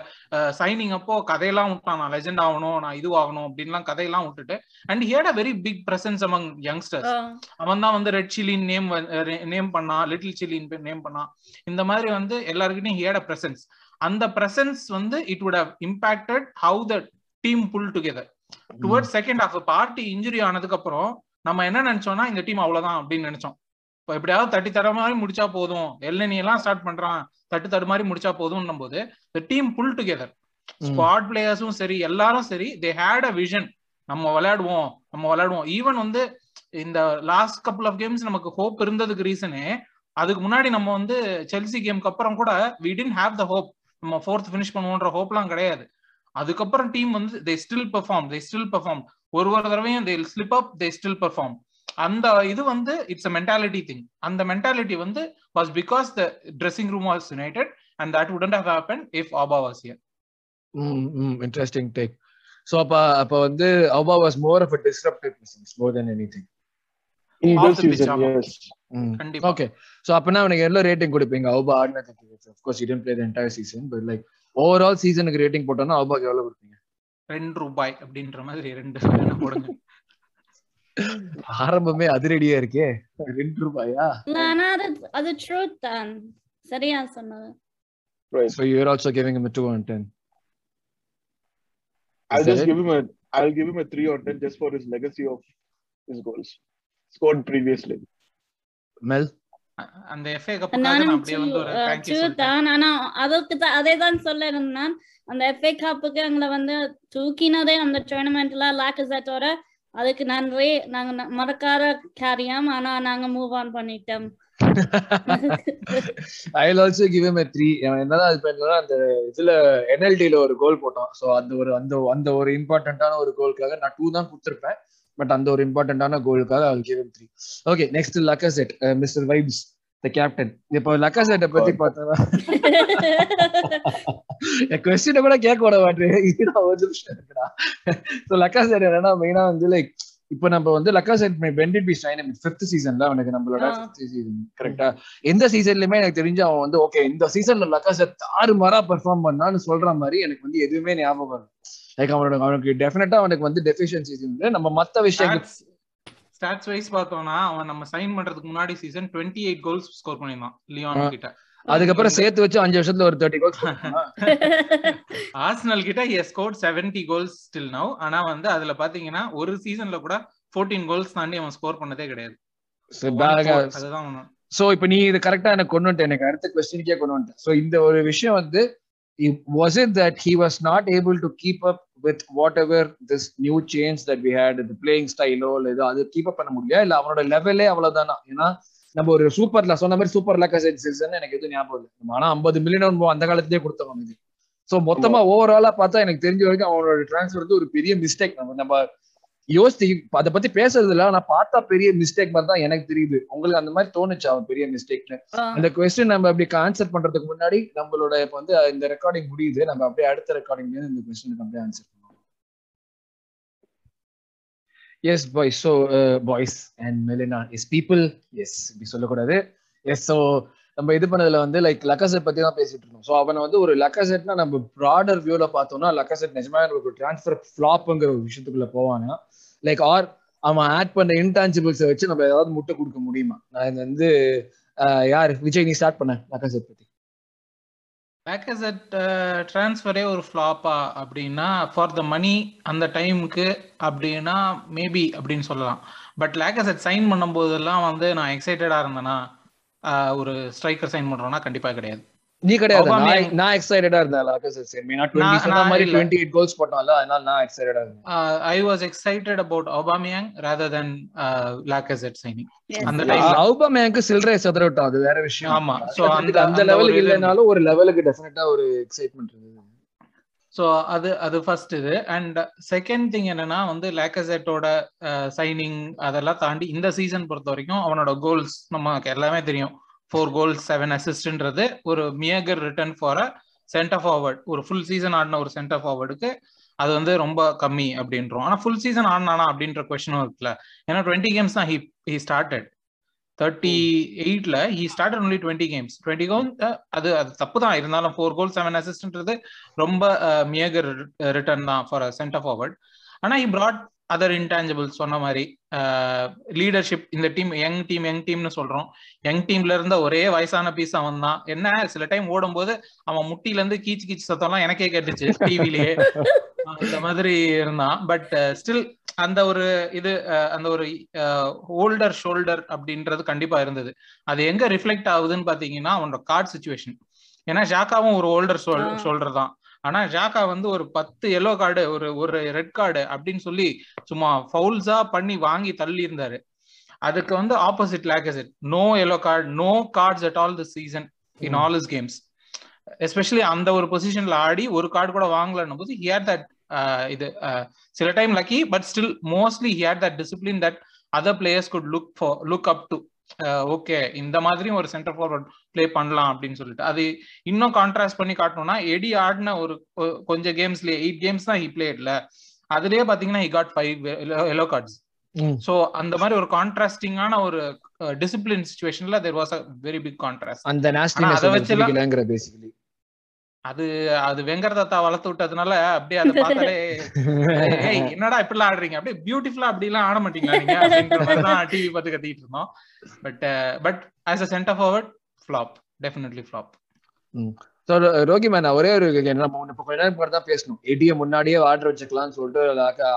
சைனிங் அப்போ கதையெல்லாம் விட்டான் நான் லெஜெண்ட் ஆகணும் நான் இது ஆகணும் அப்படின்லாம் கதையெல்லாம் விட்டுட்டு and had a very big presence among youngsters அவன் தான் வந்து ரெட் சில்லின் நேம் நேம் பண்ணா லிட்டில் சில்லின் நேம் பண்ணா. இந்த மாதிரி வந்து எல்லாருக்கிட்டையும் ஹியட் அ பிரசன்ஸ் அந்த பிரசன்ஸ் வந்து it would have impacted how the team pull together toward second half Partey injury ஆனதுக்கு அப்புறம் நம்ம என்ன நினைச்சோம்னா இந்த டீம் அவ்வளவுதான் அப்படின்னு நினைச்சோம். இப்போ எப்படியாவது தட்டி தர மாதிரி முடிச்சா போதும். எல்எனி எல்லாம் ஸ்டார்ட் பண்றான். தட்டு தடு மாதிரி முடிச்சா போதும்னும் போது the team pull together. Squad பிளேயர்ஸும் சரி எல்லாரும் சரி தே ஹேட் அ விஷன் நம்ம விளையாடுவோம் நம்ம விளையாடுவோம். ஈவன் வந்து இந்த லாஸ்ட் கப்புள் ஆஃப் கேம்ஸ் நமக்கு ஹோப் இருந்ததுக்கு ரீசனே அதுக்கு முன்னாடி நம்ம வந்து செல்சி கேம்க்கு அப்புறம் கூட we didn't have the hope நம்ம ஃபோர்த் ஃபினிஷ் பண்ணுவோன்ற ஹோப்லாம் கிடையாது. அதுக்கப்புறம் டீம் வந்து they still perform they still perform ஒரு ஒரு தடவையும் they slip up they still perform அந்த இது வந்து இட்ஸ் அ மென்டாலிட்டி திங் அந்த மென்டாலிட்டி வந்து was because the dressing room was united and that wouldn't have happen if Auba was here interesting take so அப்ப அப்ப வந்து Auba was more of a disruptive presence more then anything In Half this the pitch, season, ஆமா. yes. கண்டிப்பா. Okay so அப்பனா அவனுக்கு எவ்வளோ rating கொடுப்பீங்க? Auba ஆடினதுக்கு of course didn't play the entire season but like overall சீசனுக்கு rating போட்டோம்னா அவுபாக்கு எவ்வளோ கொடுப்பீங்க? ரெண்டு ரூபாய் அப்படின்ற மாதிரி ரெண்டு வேணா போடுங்க. ஆரம்பமே அதிரடியா இருக்கே. ரெண்டு ரூபாயா? ஆனா அது அது ட்ரூத் தான். சரியா சொன்னது. Right. So you are also giving him two on ten I'll Is that just it? give him a I'll give him a three on ten just for his legacy of his goals scored previously. மெல் அந்த FA கப்புக்காக நான் அப்படியே வந்து ஒரு truth தான். ஆனா அதுக்கு தான் அதே தான் சொல்ல இருந்தேன் அந்த எஃப்ஏ கப்புக்கு எங்களை வந்து தூக்கினதே அந்த டோர்னமெண்ட்ல லாக்கசட்டோட அதுக்கு நன்றி நாங்க மறக்காத காரியம். ஆனா நாங்க மூவ் ஆன் பண்ணிட்டோம். I also give him three என்னதான் அது பண்ணா அந்த இதுல என்எல்டில ஒரு கோல் போட்டோம். ஸோ அந்த ஒரு அந்த அந்த ஒரு இம்பார்ட்டன்டான ஒரு கோலுக்காக நான் டூ தான் கொடுத்துருப்பேன். பட் அந்த ஒரு இம்பார்ட்டன்டான கோலுக்காக I give three okay next Lacazette mister vibes the captain இப்போ லக்கசெட்டை பத்தி பார்த்தா கொஸ்டினை கூட கேட்க விட மாட்டேன் ஒரு <laughs> நிமிஷம் இருக்குடா. ஸோ லக்காசெட் என்னன்னா மெயினா வந்து லைக் இப்போ நம்ம வந்து லக்காசெட் மை பெண்டிட் பி ஸ்டைன் ஃபிஃப்த் சீசன்ல அவனுக்கு நம்மளோட சீசன் கரெக்டா எந்த சீசன்லயுமே எனக்கு தெரிஞ்சு அவன் வந்து ஓகே இந்த சீசன்ல லக்காசெட் தாறு மாறா பெர்ஃபார்ம் பண்ணான்னு சொல்ற மாதிரி எனக்கு வந்து எதுவுமே ஞாபகம் இல்லை லைக் அவனோட அவனுக்கு டெஃபினட்டா அவனுக்கு வந்து டெஃபிஷியன்சிஸ் உண்டு நம்ம மத்த விஷயங்கள் ஸ்டாட்ஸ் வைஸ் பார்த்தோம்னா அவன் நம்ம சைன் பண்றதுக்கு முன்னாடி season twenty eight goals score பண்ணியிருந்தான் Lyon. கிட்ட. அதுக்கப்புறம் சேர்த்து வச்சு அஞ்சு வருஷத்துல ஒரு தேர்ட்டி கோல்ஸ் ஆர்சனல் கிட்ட he scored seventy goals still now ஆனா வந்து அதுல பாத்தீங்கன்னா ஒரு சீசன்ல கூட ஃபோர்டீன் கோல்ஸ் தாண்டி அவன் ஸ்கோர் பண்ணதே கிடையாது. அதுதான் சோ இப்போ நீ இது கரெக்டா எனக்கு கொண்டு வந்துட்ட. எனக்கு அடுத்த கொஸ்டினுக்கே கொண்டு வந்துட்டேன் சோ இந்த ஒரு விஷயம் வந்து was it that he was not able to keep up with whatever this new change that we had the playing style ஓ இல்ல ஏதோ அது கீப் அப் பண்ண முடியல இல்ல அவனோட லெவலே அவ்வளவுதானா? ஏன்னா நம்ம ஒரு சூப்பர்ல சொன்ன மாதிரி சூப்பர் லக்கா சீசன் எனக்கு எதுவும் ஞாபகம் இல்லை. ஆனா ஐம்பது மில்லியன் அந்த காலத்திலேயே கொடுத்தவங்க இது. சோ மொத்தமா ஓவராலா பார்த்தா எனக்கு தெரிஞ்ச வரைக்கும் அவனோட டிரான்ஸ்ஃபர் வந்து ஒரு பெரிய மிஸ்டேக் நம்ம நம்ம யோசிச்சு அதை பத்தி பேசுறது இல்ல ஆனா பார்த்தா பெரிய மிஸ்டேக் மாதிரி தான் எனக்கு தெரியுது. உங்களுக்கு அந்த மாதிரி தோணுச்சு அவன் பெரிய மிஸ்டேக்னு அந்த கொஸ்டின் நம்ம அப்படி ஆன்சர் பண்றதுக்கு முன்னாடி நம்மளோட இப்ப வந்து இந்த ரெக்கார்டிங் முடியுது. நம்ம அப்படியே அடுத்த ரெக்கார்டிங் இந்த கொஸ்டினுக்கு அப்படியே ஆன்சர் பண்ணுவோம் yes boy so boys and Melina yes people yes இப்படி சொல்லக்கூடாது. எஸ் ஸோ நம்ம இது பண்ணதுல வந்து லைக் லக்கசெட் பத்தி தான் பேசிட்டு இருக்கோம் ஸோ அவனை வந்து ஒரு லக்கசெட்னா நம்ம ப்ராடர் வியூல பார்த்தோம்னா லக்கசெட் நிஜமாக ஒரு டிரான்ஸ்ஃபர் ஃபிளாப்ங்கிற ஒரு விஷயத்துக்குள்ள போவானா? லைக் ஆர் அவன் ஆட் பண்ண இன்டான்சிபிள்ஸை வச்சு நம்ம ஏதாவது முட்டை கொடுக்க முடியுமா? நான் இது வந்து யார்? விஜய் நீ ஸ்டார்ட் பண்ண லக்கசெட் பத்தி. பேக்கசெட் ட்ரான்ஸ்ஃபரே uh, ஒரு ஃப்ளாப்பா அப்படின்னா ஃபார் த மணி அந்த டைமுக்கு அப்படின்னா மேபி அப்படின்னு சொல்லலாம். பட் லேக்கசெட் சைன் பண்ணும்போதெல்லாம் வந்து நான் எக்ஸைட்டடாக இருந்தேன்னா ஒரு ஸ்ட்ரைக்கர் சைன் பண்ணுறோன்னா கண்டிப்பாக கிடையாது. நீ கிடையாது. நான் எக்ஸைட்டடா இருந்தேன் லாக்கசெட் சைன் மீனா 20 சொன்ன மாதிரி 28 கோல்ஸ் போட்டான்ல அதனால நான் எக்ஸைட்டடா இருந்தேன். I was excited about Aubameyang rather than Lacazette signing அந்த டைம் அபாமியாங்க்கு சில்ரே சதற விட்டோம் அது வேற விஷயம். ஆமா. சோ அந்த அந்த லெவலுக்கு இல்லனாலும் ஒரு லெவலுக்கு டெஃபினட்டா ஒரு எக்ஸைட்மென்ட் இருந்தது. ஸோ அது அது ஃபர்ஸ்ட் இது. அண்ட் செகண்ட் திங் என்னன்னா வந்து லேக்கசெட்டோட சைனிங் அதெல்லாம் தாண்டி இந்த சீசன் பொறுத்த வரைக்கும் அவனோட கோல்ஸ் நமக்கு எல்லாமே தெரியும். ஃபோர் கோல்ஸ் செவன் அசிஸ்ட்ன்றது ஒரு meagre return for a centre forward ஒரு ஃபுல் சீசன் ஆடின ஒரு சென்டர் ஃபார்வர்டுக்கு அது வந்து ரொம்ப கம்மி அப்படின்றோம். ஆனால் ஃபுல் சீசன் ஆடினானா அப்படின்ற கொஸ்டினும் இருக்குல்ல. ஏன்னா டுவெண்ட்டி கேம்ஸ் தான் ஹி ஹி ஸ்டார்டட் தேர்ட்டி எயிட்ல he started only twenty games twenty goal அது அது தப்பு தான் இருந்தாலும் ஃபோர் கோல் செவன் அசிஸ்டன்றது ரொம்ப மியகர் ரிட்டர்ன் தான் ஃபார் சென்டர் ஃபார்வர்ட் ஆனா ஹி பிராட் அதர் இன்டான்ஜிபிள் சொன்ன மாதிரி லீடர்ஷிப் இந்த டீம் யங் டீம் யங் டீம்னு சொல்றோம். யங் டீம்ல இருந்த ஒரே வயசான பீஸ் அவன் தான். என்ன சில டைம் ஓடும் போது அவன் முட்டில இருந்து கீச்சு கீச்சு சத்தம்லாம் எனக்கே கேட்டுச்சு டிவிலேயே இந்த மாதிரி இருந்தான். பட் ஸ்டில் அந்த ஒரு இது அந்த ஒரு ஹோல்டர் ஷோல்டர் அப்படின்றது கண்டிப்பா இருந்தது. அது எங்க ரிஃப்ளெக்ட் ஆகுதுன்னு பாத்தீங்கன்னா அவனோட கார்டு சுச்சுவேஷன் ஏன்னா ஜாக்காவும் ஒரு ஹோல்டர் ஷோல்டர் தான். ஆனா ஜாக்கா வந்து ஒரு பத்து எல்லோ கார்டு ஒரு ஒரு ரெட் கார்டு அப்படின்னு சொல்லி சும்மா ஃபவுல்ஸா பண்ணி வாங்கி தள்ளி இருந்தாரு அதுக்கு வந்து opposite Lacazette no yellow card no cards at all the season in all his games especially அந்த ஒரு பொசிஷன்ல ஆடி ஒரு கார்டு கூட வாங்கலன்னும் போது ஹியர் தட் இது சில time lucky but still mostly here that discipline that other players good look for look up to okay. இந்த மாதிரியும் ஒரு சென்டர் ஃபார்வர்ட் பிளே பண்ணலாம் அப்படின்னு சொல்லிட்டு. அது இன்னும் கான்ட்ராஸ்ட் பண்ணி காட்டணும்னா எடி ஆடின ஒரு கொஞ்சம் கேம்ஸ்லயே எயிட் கேம்ஸ் தான் ஹி பிளேட்ல அதுலயே பாத்தீங்கன்னா he got five yellow cards so அந்த மாதிரி ஒரு கான்ட்ராஸ்டிங்கான ஒரு டிசிப்ளின் சுச்சுவேஷன்ல there was a very big contrast அந்த அதை வச்சுலாம் பேசிக்கலி அது அது வெங்கரதத்தா வளர்த்து விட்டதுனால அப்படியே அதை பார்த்தாலே <laughs> என்னடா இப்படிலாம் ஆடுறீங்க? அப்படியே பியூட்டிஃபுல்லா அப்படி எல்லாம் ஆட மாட்டீங்களா நீங்க? அப்படின்ற மாதிரி தான் டிவி பார்த்து கத்திட்டு இருந்தோம். But but as a centre forward flop definitely flop so Rohi man ஒரே ஒரு நம்ம இப்போ கொஞ்ச நேரம் தான் பேசணும் எடியை முன்னாடியே ஆர்டர் வச்சுக்கலாம்னு சொல்லிட்டு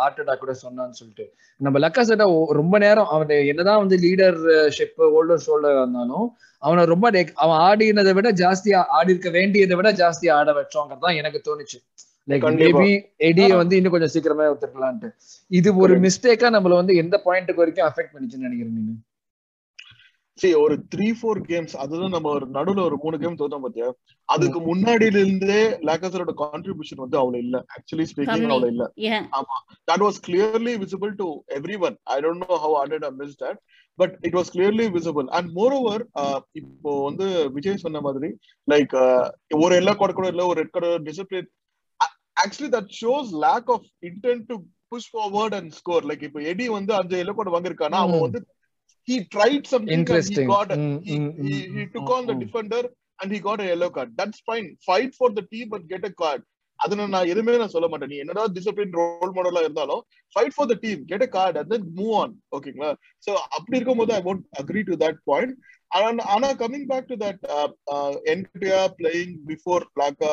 ஹார்ட் அட்டாக் கூட சொன்னான்னு சொல்லிட்டு. நம்ம லக்கா செட்டா ரொம்ப நேரம் அவன் என்னதான் வந்து லீடர் ஷிப் ஓல்டர் ஷோல்டர் இருந்தாலும் அவனை ரொம்ப அவன் ஆடினதை விட ஜாஸ்தியா ஆடி இருக்க வேண்டியதை விட ஜாஸ்தியா ஆட வச்சோங்கிறது தான் எனக்கு தோணுச்சு. லைக் மேபி எடிய வந்து இன்னும் கொஞ்சம் சீக்கிரமே ஒத்துக்கலான்ட்டு. இது ஒரு மிஸ்டேக்கா நம்மள வந்து எந்த பாயிண்ட்டுக்கு வரைக்கும் அஃபெக்ட் பண்ணிச்சுன்னு நினைக்கிறேன் நீங்க? சரி ஒரு த்ரீ ஃபோர் கேம்ஸ் அதுதான் நம்ம ஒரு நடுவுல ஒரு மூணு கேம் தோத்தோம் பாத்தியா? அதுக்கு முன்னாடியில இருந்தே லேக்கஸரோட கான்ட்ரிபியூஷன் வந்து அவ்வளவு இல்ல. ஆக்சுவலி ஸ்பீக்கிங் அவ்வளவு இல்ல. ஆமா. That was clearly visible to everyone I don't know how I miss that but it was clearly visible and moreover இப்போ வந்து விஜய் சொன்ன மாதிரி லைக் ஒரு எல்லா கார்டு கூட இல்ல ஒரு red card discipline actually that shows lack of intent to push forward and score like இப்போ எடி வந்து அஞ்சு எல்லோ கார்டு வாங்கிருக்கானா அவன் வந்து he tried something Interesting. he got Mm, he, mm, he, mm, he took mm, on the mm. defender and he got a yellow card. That's fine. Fight for the team but get a card. அது நான் எதுவுமே நான் சொல்ல மாட்டேன் நீ என்னதான் discipline role மாடலா இருந்தாலும் fight for the team get a card and then move on ஓகேங்களா சோ அப்படி இருக்கும்போது I won't agree to that point ஆனா கமிங் பேக் டு தட் என்கிட்டயா பிளேயிங் பிஃபோர் பிளாக்கா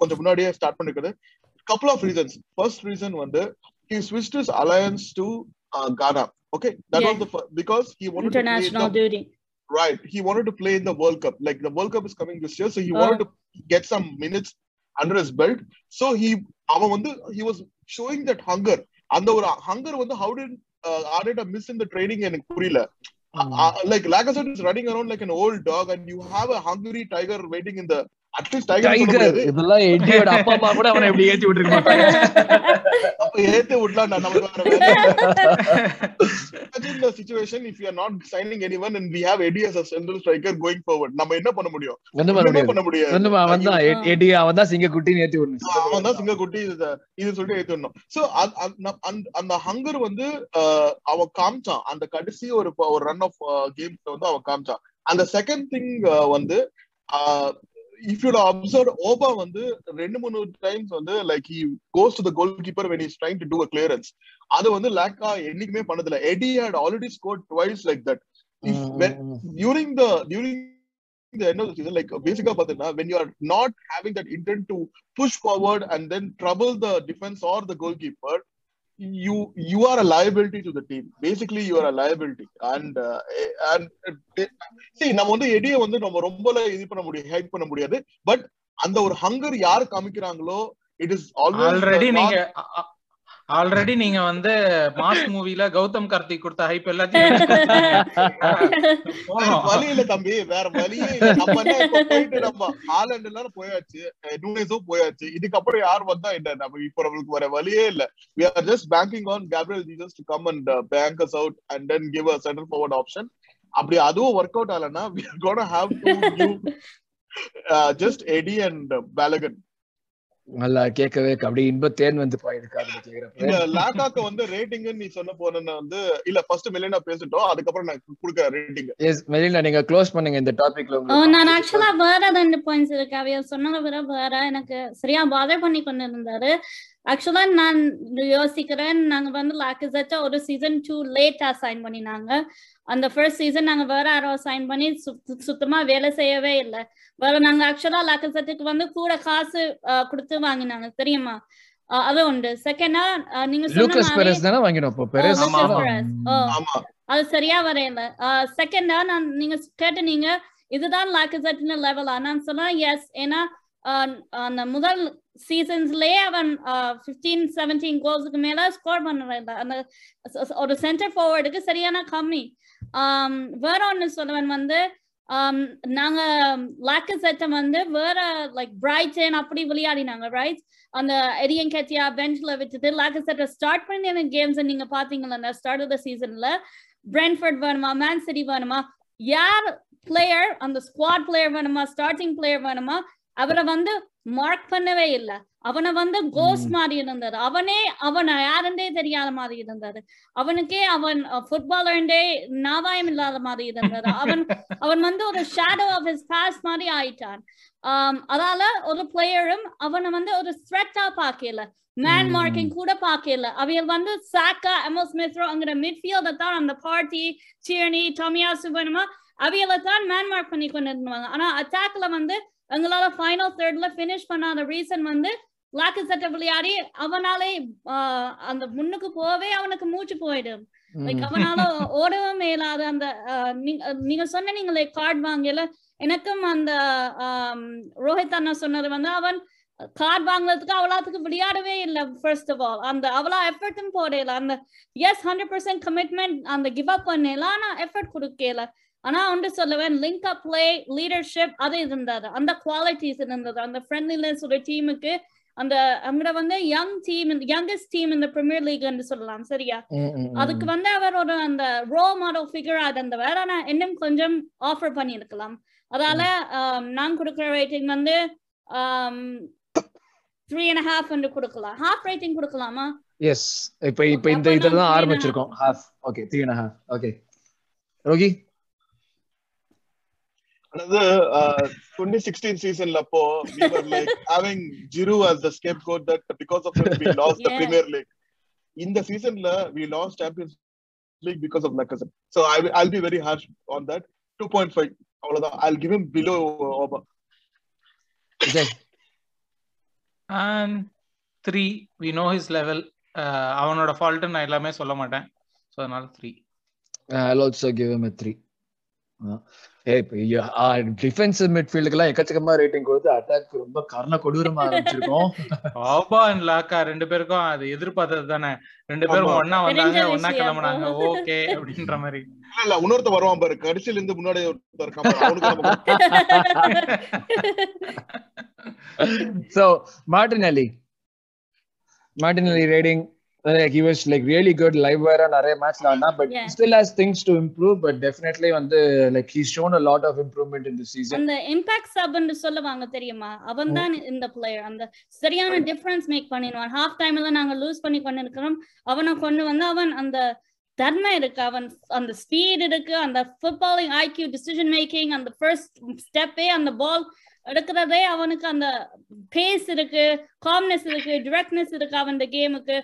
கொஞ்சம் முன்னாடியே start பண்ணிருக்குது couple of reasons first reason வந்து he switched his alliance to uh, Ghana. Okay, that Yeah. was the fir- because he wanted to International play in duty. the, right. He wanted to play in the World Cup. Like the World Cup is coming this year, so he Oh. wanted to get some minutes under his belt. So he அவன் வந்து he was showing that hunger. அந்த ஒரு hunger வந்து how did uh, added a miss in the training எனக்கு புரியல Uh, uh, like Lacazette is running around like an old dog, and you have a hungry tiger waiting in the at least tiger இதெல்லாம் எட்டியோட அப்பா அம்மா கூட அவனை இப்படி ஏத்தி விட்டுருக்க மாட்டாங்க. அப்ப ஏத்து விடலாம்டா நமக்கு வேற வேலை இல்ல. Imagine the situation if you are not signing anyone and we have Eddie as a central striker going forward. நம்ம என்ன பண்ண முடியும்? பண்ண அவன் தான் எட்டி அவன் தான் சிங்க குட்டின்னு ஏத்தி விடணும். அவன் தான் சிங்கக்குட்டி இது இது சொல்லிட்டு ஏத்துடணும் சோ அந்த ஹங்கர் வந்து அவன் காமிச்சான். அந்த கடைசி ஒரு ரன் ஆஃப் கேம்ஸ்ல வந்து அவன் காமிச்சான். அந்த செகண்ட் திங் வந்து இஃப் யூ அப்சர்வ் ஓபா வந்து ரெண்டு மூணு டைம்ஸ் வந்து like he goes to the goalkeeper when is trying to do a clearance அது வந்து லேக்கா என்னைக்குமே பண்ணதில்ல Eddie had already score twice like that during the during the end of the season, like basically பாத்தீங்கன்னா when you are not having that intent to push forward and then trouble the defense or the goalkeeper, you you are a liability to the team. Basically, you are a liability. And uh, and see நம்ம வந்து எடிய வந்து நம்ம ரொம்ப இது பண்ண முடியாது height பண்ண முடியாது பட் அந்த ஒரு ஹங்கர் யார் காமிக்கிறாங்களோ இட் இஸ் ஆல்ரெடி நீங்க ஆல்ரெடி நீங்க வந்து மாஸ் மூவில கௌதம் கார்த்திக் கொடுத்த ஹைப் எல்லாத்தையும் <laughs> வழி இல்ல தம்பி வேற வழியே நம்ம போயிட்டு நம்ம ஹாலண்ட் எல்லாரும் போயாச்சு நூனேஸும் போயாச்சு. இதுக்கப்புறம் யார் வந்தா என்ன? நம்ம இப்ப நம்மளுக்கு வேற வழியே இல்ல. We are just banking on Gabriel Jesus to come and uh, bank us out and then give a center forward option. அப்படி அதுவும் ஒர்க் அவுட் ஆகலன்னா we are gonna have to give <laughs> uh, just Eddie and uh, Balogun. நல்லா கேட்கவே அப்படி இன்ப தேன் வந்து போயிருக்கு அதுல இந்த கேக்குறப்ப லாக்காக்க வந்து ரேட்டிங் நீ சொன்ன போன வந்து இல்ல ஃபர்ஸ்ட் மெலினா பேசிட்டோம் அதுக்கப்புறம் நான் கொடுக்குறேன் ரேட்டிங் எஸ் மெலினா நீங்க க்ளோஸ் பண்ணுங்க இந்த டாபிக்ல நான் ஆக்சுவலா வேற ரெண்டு பாயிண்ட்ஸ் இருக்கு. அவைய சொன்னதை விட வேற எனக்கு சரியா பாதர் பண்ணி கொண்டு இருந்தாரு. ஆக்சுவலா நான் யோசிக்கிறேன். நாங்க வந்து லாக்கசச்ச ஒரு சீசன் டூ லேட்டா சைன் பண்ணினாங்க. அந்த ஃபர்ஸ்ட் சீசன் நாங்க வேற யாரோ சைன் பண்ணி சுத்த- சுத்தமா வேலை செய்யவே இல்லை. வேற நாங்க ஆக்சுவலா லாக்கசத்துக்கு வந்து கூட காசு கொடுத்து வாங்கினாங்க. தெரியுமா? அது உண்டு. செகண்டா நீங்க சொன்ன அது சரியா வரையல. செகண்டா நான் நீங்க கேட்ட நீங்க இதுதான் லாக்கசட்னு லெவலா நான் சொன்னேன் எஸ் ஏன்னா அந்த முதல் சீசன்ஸ்லயே அவன் பிப்டீன் செவன்டீன் கோல்ஸுக்கு மேல ஸ்கோர் பண்ணுவேன். அந்த ஒரு சென்டர் ஃபார்வர்டுக்கு சரியான கம்மி. வேற ஒன்று சொல்லுவன் வந்து நாங்க நாங்க லாக்கசெட்டை வந்து வேற லைக் பிரைட்டன் அப்படி விளையாடினாங்க ரைட் அந்த எரியன் கேட்டியா பெஞ்ச்ல வச்சுட்டு லாக்கசெட்டை ஸ்டார்ட் பண்ணி அந்த கேம்ஸ் நீங்க பாத்தீங்களா ஸ்டார்ட் ஆஃப் த சீசன்ல பிரென்ஃபர்ட் வேணுமா? மேன் சிட்டி வேணுமா? யார் பிளேயர் அந்த ஸ்குவாட் பிளேயர் வேணுமா? ஸ்டார்டிங் பிளேயர் வேணுமா? அவரை வந்து மார்க் பண்ணவே இல்ல. அவனை வந்து கோஸ்ட் மாதிரி இருந்தாரு அவனே அவன் யாருன்றே தெரியாத மாதிரி இருந்தாரு அவனுக்கே அவன் ஃபுட்பாலர்ண்டே நாவாயம் இல்லாத மாதிரி இருந்தாரு அவன் <laughs> அவன் வந்து ஒரு ஷேடோ ஆஃப் ஹிஸ் பாஸ்ட் மாதிரி ஆயிட்டான். அதால ஒரு பிளேயரும் அவனை வந்து ஒரு த்ரெட்டா பார்க்கல. மேன். மார்க்கிங் கூட பார்க்கல. அவைகள் வந்து சாக்கா எம்எல் ஸ்மித்ரோ அங்கிற மிட்ஃபீல்ட தான் அந்த பார்ட்டி சியனி டொமியா சுபனமா அவைகளை தான் மேன் மார்க் பண்ணி கொண்டு இருந்தாங்க ஆனா அட்டாக்ல வந்து எங்களால ஃபைனல் தேர்ட்ல ஃபினிஷ் பண்ணாத ரீசன் வந்து லாக்கு சட்ட விளையாடி அவனாலே அந்த முன்னுக்கு போவே அவனுக்கு மூச்சு போயிடும். லைக் அவனால ஓடவும் மேலாத அந்த நீங்க- சொன்ன நீங்களே கார்டு வாங்கல எனக்கும் அந்த ரோஹித் அண்ணா சொன்னது வந்து அவன் கார்டு வாங்குறதுக்கு அவ்வளோத்துக்கு விளையாடவே இல்லை ஃபர்ஸ்ட் ஆஃப் ஆல் அந்த அவ்வளோ எஃபர்ட்டும் போடல. அந்த எஸ் ஹண்ட்ரட் பர்சன்ட் கமிட்மெண்ட் அந்த கிவ் அப் பண்ணல. ஆனா எஃபர்ட் கொடுக்கல. ஆனா ஒன்று சொல்லுவேன் லிங்க் அப் பிளே லீடர்ஷிப் அது இருந்தது. அந்த குவாலிட்டிஸ் இருந்தது. அந்த ஃப்ரெண்ட்லினஸ் ஒரு டீமுக்கு அந்த அங்க வந்து யங் டீம் யங்கஸ்ட் டீம் இந்த பிரீமியர் லீக் சொல்லலாம் சரியா? அதுக்கு வந்து அவர் ஒரு அந்த ரோ மாடல் ஃபிகர் இருந்தவர். ஆனா இன்னும் கொஞ்சம் ஆஃபர் பண்ணியிருக்கலாம். அதால நான் கொடுக்குற ரேட்டிங் வந்து த்ரீ அண்ட் ஹாஃப் வந்து கொடுக்கலாம். ஹாஃப் ரேட்டிங் கொடுக்கலாமா? எஸ் இப்ப இப்ப இந்த அப்ப இதுல நான் தான் three and a ஆரம்பிச்சிருக்கோம். Half okay three and half okay Rohi? அதாவது டுவெண்ட்டி சிக்ஸ்டீன் சீசன்ல அப்போ we were like having Giroud as the scapegoat that because of him we lost the Yeah. Premier League. இந்த சீசன்ல we lost Champions League because of Lacazette. So I will, I'll be very harsh on that. 2.5 அவ்வளவுதான் I'll give him below Oba. Vijay three we know his level அவனோட fault நான் எல்லாமே சொல்ல மாட்டேன் so அதனால three I'll also give him a three. Defensive மிட்ஃபீல்டுக்கெல்லாம் எக்கச்சக்கமா rating கொடுத்து attack ரொம்ப கர்ண கொடூரமா ஆரம்பிச்சிருக்கோம். ஆபா அண்ட் லாக்கா ரெண்டு பேருக்கும் அது எதிர்பார்த்தது தானே? ரெண்டு பேரும். ஒன்னா வந்தாங்க ஒன்னா. கிளம்புனாங்க. <laughs> ஓகே அப்படின்ற மாதிரி. இல்ல இல்ல இன்னொருத்த வருவான் பாரு. கடைசியில இருந்து முன்னாடி ஒருத்தர் அவனுக்கு நம்ம <laughs> so Martinelli, Martinelli rating? Like he was like really good live wire நிறைய மேட்ச்ல ஆனா but Yeah. still has things to improve but definitely வந்து like he's shown a lot of improvement in the season. அந்த impact சப்னு சொல்லுவாங்க தெரியுமா? அவன் தான் இந்த பிளேயர் அந்த சரியான டிஃபரன்ஸ் மேக் பண்ணிடுவான். ஹாஃப் டைம்ல நாங்க லூஸ் பண்ணி கொண்டு இருக்கிறோம் அவனை கொண்டு வந்து அவன் அந்த தன்மை இருக்கு. அவன் அந்த ஸ்பீட் இருக்கு. அந்த ஃபுட்பாலிங் ஐக்யூ டிசிஷன் மேக்கிங் அந்த ஃபர்ஸ்ட் ஸ்டெப்பே அந்த பால் எடுக்கிறதே அவனுக்கு அந்த பேஸ் இருக்கு காம்னஸ் இருக்கு டிரெக்ட்னஸ் இருக்கு அவன் கேமுக்கு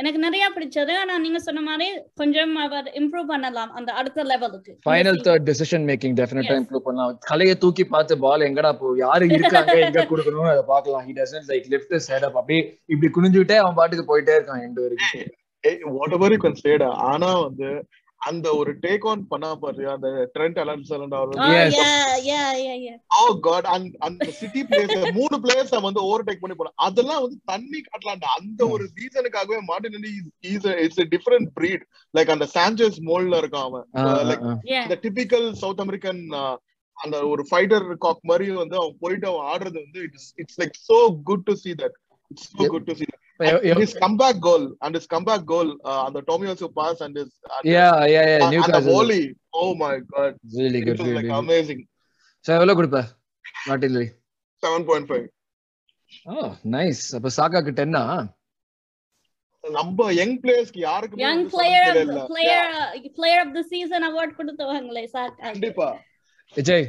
எனக்கு நிறைய பிடிச்சது. ஆனா நீங்க சொன்ன மாதிரி கொஞ்சம் அவர் இம்ப்ரூவ் பண்ணலாம் அந்த அடுத்த லெவலுக்கு ஃபைனல் தேர்ட் டெசிஷன் மேக்கிங் டெஃபினட்டா. இம்ப்ரூவ் பண்ணலாம். கலையை தூக்கி பார்த்து பால் எங்கடா போ யாரு இருக்காங்க எங்க கொடுக்கணும்னு அதை பார்க்கலாம். He doesn't like lift his head up. அப்படியே இப்படி குனிஞ்சுட்டே அவன் பாட்டுக்கு போயிட்டே இருக்கான் எண்டு வரைக்கும் whatever you can said ஆனா வந்து அந்த ஒரு டேக் ஆன் பண்ணா பாரு அந்த ட்ரெண்ட் அலன்சலண்ட் அவர் Oh, Yes. yeah, yeah, yeah, yeah. Oh God அந்த அந்த சிட்டி பிளேயர்ஸ் மூணு பிளேயர்ஸ் வந்து ஓவர் டேக் பண்ணி போலாம் அதெல்லாம் வந்து தண்ணி காட்டலாம்டா அந்த ஒரு ரீசனுக்காகவே Martinelli is it's a different breed like அந்த சாnchez மோல்ல இருக்கான் அவன் லைக். இந்த டிபிக்கல் சவுத் அமெரிக்கன் அந்த ஒரு ஃபைட்டர் காக் மாதிரி வந்து அவன் போயிட்டு அவன் ஆடுறது வந்து it's it's like so good to see that it's so Yep. good to see that எ- எ- his comeback goal and his comeback goal uh, அந்த Tomiyasu pass and his and yeah yeah yeah his- and the Newcastle volley oh my god really it good was really like good amazing so எவ்வளவு கொடுப்ப Martinelli 7.5 oh nice அப்ப சாக்காக்கு 10 ஆ நம்ம young பிளேயர்ஸ்க்கு of தெரியல. player uh, player of the season award கொடுத்தவங்களே sir கண்டிப்பா Vijay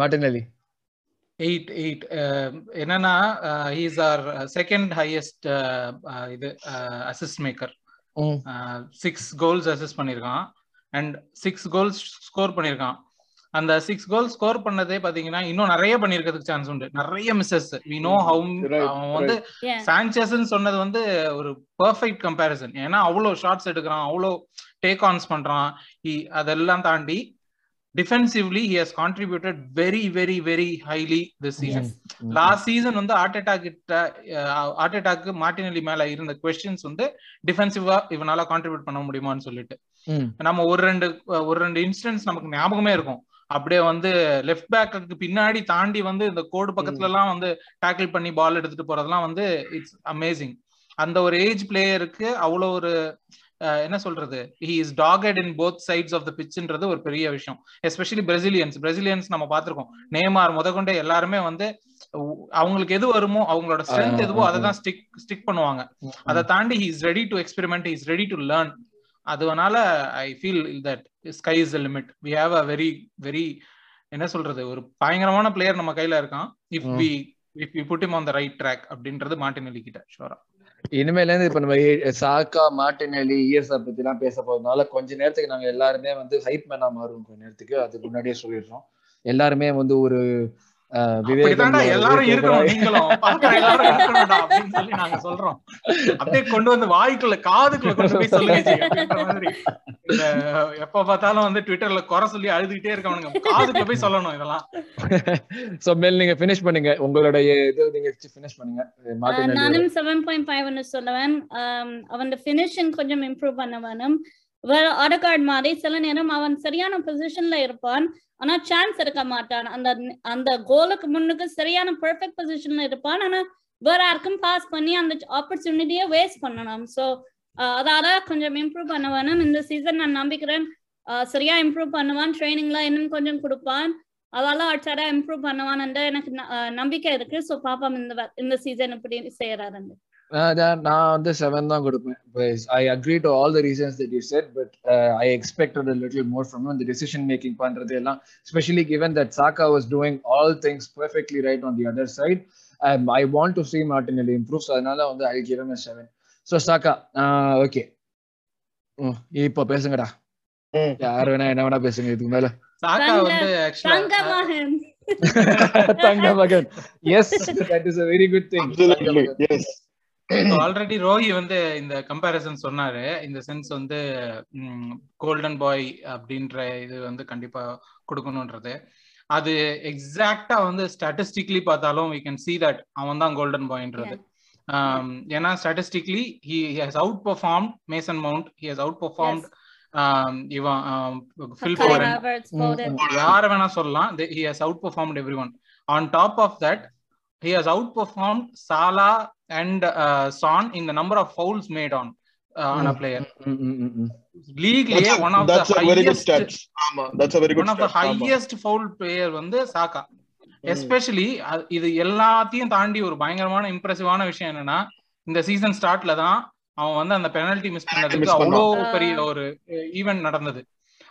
Martinelli eight eight என்னன்னா ஹீஸ் ஆர் செகண்ட் ஹையஸ்ட் இது assist maker. Six goals assist பண்ணியிருக்கான் அண்ட் சிக்ஸ் கோல்ஸ் ஸ்கோர் பண்ணியிருக்கான் அந்த சிக்ஸ் கோல் ஸ்கோர் பண்ணதே பாத்தீங்கன்னா இன்னும் நிறைய பண்ணிருக்கிறதுக்கு சான்ஸ் உண்டு. நிறைய மிஸ்ஸஸ் வி நோ ஹவு அவன் வந்து. சாnchez சொன்னது வந்து ஒரு பெர்ஃபெக்ட் கம்பேரிசன் ஏன்னா அவ்வளோ ஷார்ட்ஸ் எடுக்கிறான். அவ்வளோ டேக் ஆன்ஸ் பண்றான். He- அதெல்லாம் தாண்டி defensively he has contributed very very very highly this season last season வந்து ஹார்ட் அட்டாக் கிட்ட ஹார்ட் அட்டாக்கு மார்டினலி மேல இருந்த கொஸ்டின்ஸ் வந்து டிஃபென்சிவா இவனால கான்ட்ரிபியூட் பண்ண முடியுமான்னு சொல்லிட்டு. நம்ம ஒரு ரெண்டு ஒரு ரெண்டு இன்ஸ்டன்ஸ் நமக்கு ஞாபகமே இருக்கும். அப்படியே வந்து லெஃப்ட் பேக்கு பின்னாடி தாண்டி வந்து இந்த கோடு பக்கத்துல எல்லாம் வந்து டேக்கிள் பண்ணி பால் எடுத்துட்டு போறதெல்லாம் வந்து இட்ஸ் அமேசிங் அந்த ஒரு ஏஜ் பிளேயருக்கு அவ்வளோ ஒரு என்ன சொல்றது? He is tucked in both sides of the பிச்ன்றது ஒரு பெரிய விஷயம். எஸ்பெஷலி பிரசிலியன்ஸ் பிரசிலியன்ஸ் நம்ம பார்த்திருக்கோம். நேமார் முதற்கொண்டே எல்லாருமே வந்து அவங்களுக்கு எது வருமோ அவங்களோட ஸ்ட்ரென்த் எதுவோ அதை தான் ஸ்டிக் ஸ்டிக் பண்ணுவாங்க. அதை தாண்டி he is ready to experiment is ready to learn அதனால I feel that sky is limit we have a very very என்ன சொல்றது? ஒரு பயங்கரமான பிளேயர் நம்ம கையில இருக்கான். If. We if we put him on the right track அப்படின்றது Martinelli கிட்ட ஷோரா இனிமேல இருந்து இப்ப நம்ம ஏ- சாக்கா மார்டினெல்லி இஎஸ்ஆர் பத்தி எல்லாம் பேச போறதுனால கொஞ்ச நேரத்துக்கு நாங்க எல்லாருமே வந்து ஹைப் மேனா மாறுவோம் கொஞ்ச நேரத்துக்கு. அதுக்கு முன்னாடியே சொல்லிடுறோம். எல்லாருமே வந்து ஒரு எல்லாரும் இருக்கணும் நீங்களும். எல்லாரும் இருக்கணும்டா அப்படின்னு சொல்லி நாங்க சொல்றோம். அப்படியே கொண்டு வந்து வாய்க்குள்ள காதுக்குள்ள கொண்டு போய் சொல்லுங்க எப்ப பார்த்தாலும் வந்து ட்விட்டர்ல குறை சொல்லி அழுதுகிட்டே இருக்கவனுங்க. காதுக்குள்ள போய் சொல்லணும் இதெல்லாம். <laughs> சோ மேல் நீங்க ஃபினிஷ் பண்ணுங்க. உங்களுடைய இது நீங்க ஃபினிஷ் பண்ணுங்க. நானும் செவன் பாயிண்ட் ஃபைவ் சொல்லுவேன். Um, அவன் ஃபினிஷிங் கொஞ்சம் இம்ப்ரூவ் பண்ண வேணும் வேற மாதிரி சில நேரம் அவன் சரியான பொசிஷன்ல இருப்பான். ஆனா சான்ஸ் எடுக்க மாட்டான். அந்த அந்த கோலுக்கு முன்னுக்கு சரியான பெர்ஃபெக்ட் பொசிஷன்ல இருப்பான். ஆனா வேற யாருக்கும் பாஸ் பண்ணி அந்த ஆப்பர்ச்சுனிட்டியை வேஸ்ட் பண்ணணும். ஸோ அதால கொஞ்சம் இம்ப்ரூவ் பண்ண வேணும் இந்த சீசன் நான் நம்பிக்கிறேன். சரியா இம்ப்ரூவ் பண்ணுவான். ட்ரைனிங்ல இன்னும் கொஞ்சம் கொடுப்பான். அதால அச்சாரா இம்ப்ரூவ் பண்ணுவான் எனக்கு நம்பிக்கை இருக்கு. ஸோ பாப்பா இந்த இந்த சீசன் இப்படி செய்யறாருன்னு நான் வந்து செவன் தான் கொடுப்பேன் I agree to all the reasons that you said but I expected a little more from him இந்த டிசிஷன் மேக்கிங் பண்றது எல்லாம் specially given that Saka was doing all things perfectly right on the other side I want to see Martinelli improves அதனால வந்து I give him a seven so Saka okay இப்போ பேசுங்கடா. யார் வேணா என்ன வேணா பேசுங்க இதுக்கு மேல. சாக்கா தங்க- வந்து தங்க ஆக்சுவலா மகன். தங்க மகன். Yes that is a very good thing Absolutely, yes. Already Rohi <clears throat> வந்து இந்த கம்பேரிசன் சொன்னாரு. இந்த சென்ஸ் வந்து கோல்டன் பாய் அப்படின்ற இது வந்து கண்டிப்பா கொடுக்கணும்ன்றது அது எக்ஸாக்டா வந்து ஸ்டாட்டிஸ்டிக்லி பார்த்தாலும் வி கேன் சி தட் அவன் தான் கோல்டன் பாய்ன்றது ஏன்னா statistically he has outperform Mason Mount he has outperformed இவன் ஃபில். யார வேணா சொல்லலாம். He has outperformed everyone on top of that he has outperformed Salah and Son in the number of fouls made on uh, on a player ம், ம், ம், ம். லீக்லயே That's, one of that's the a very good highest stats. ஆமா, that's a very good one of the stats. ஆமா. Highest foul player வந்து Saka ம். Especially இது எல்லாத்தையும் தாண்டி ஒரு பயங்கரமான இம்ப்ரெசிவான விஷயம் என்னன்னா இந்த சீசன் ஸ்டார்ட்ல தான் அவன் வந்து அந்த பெனல்டி மிஸ் பண்ணதுக்கு அவ்வளோ. பெரிய ஒரு ஈவெண்ட் நடந்தது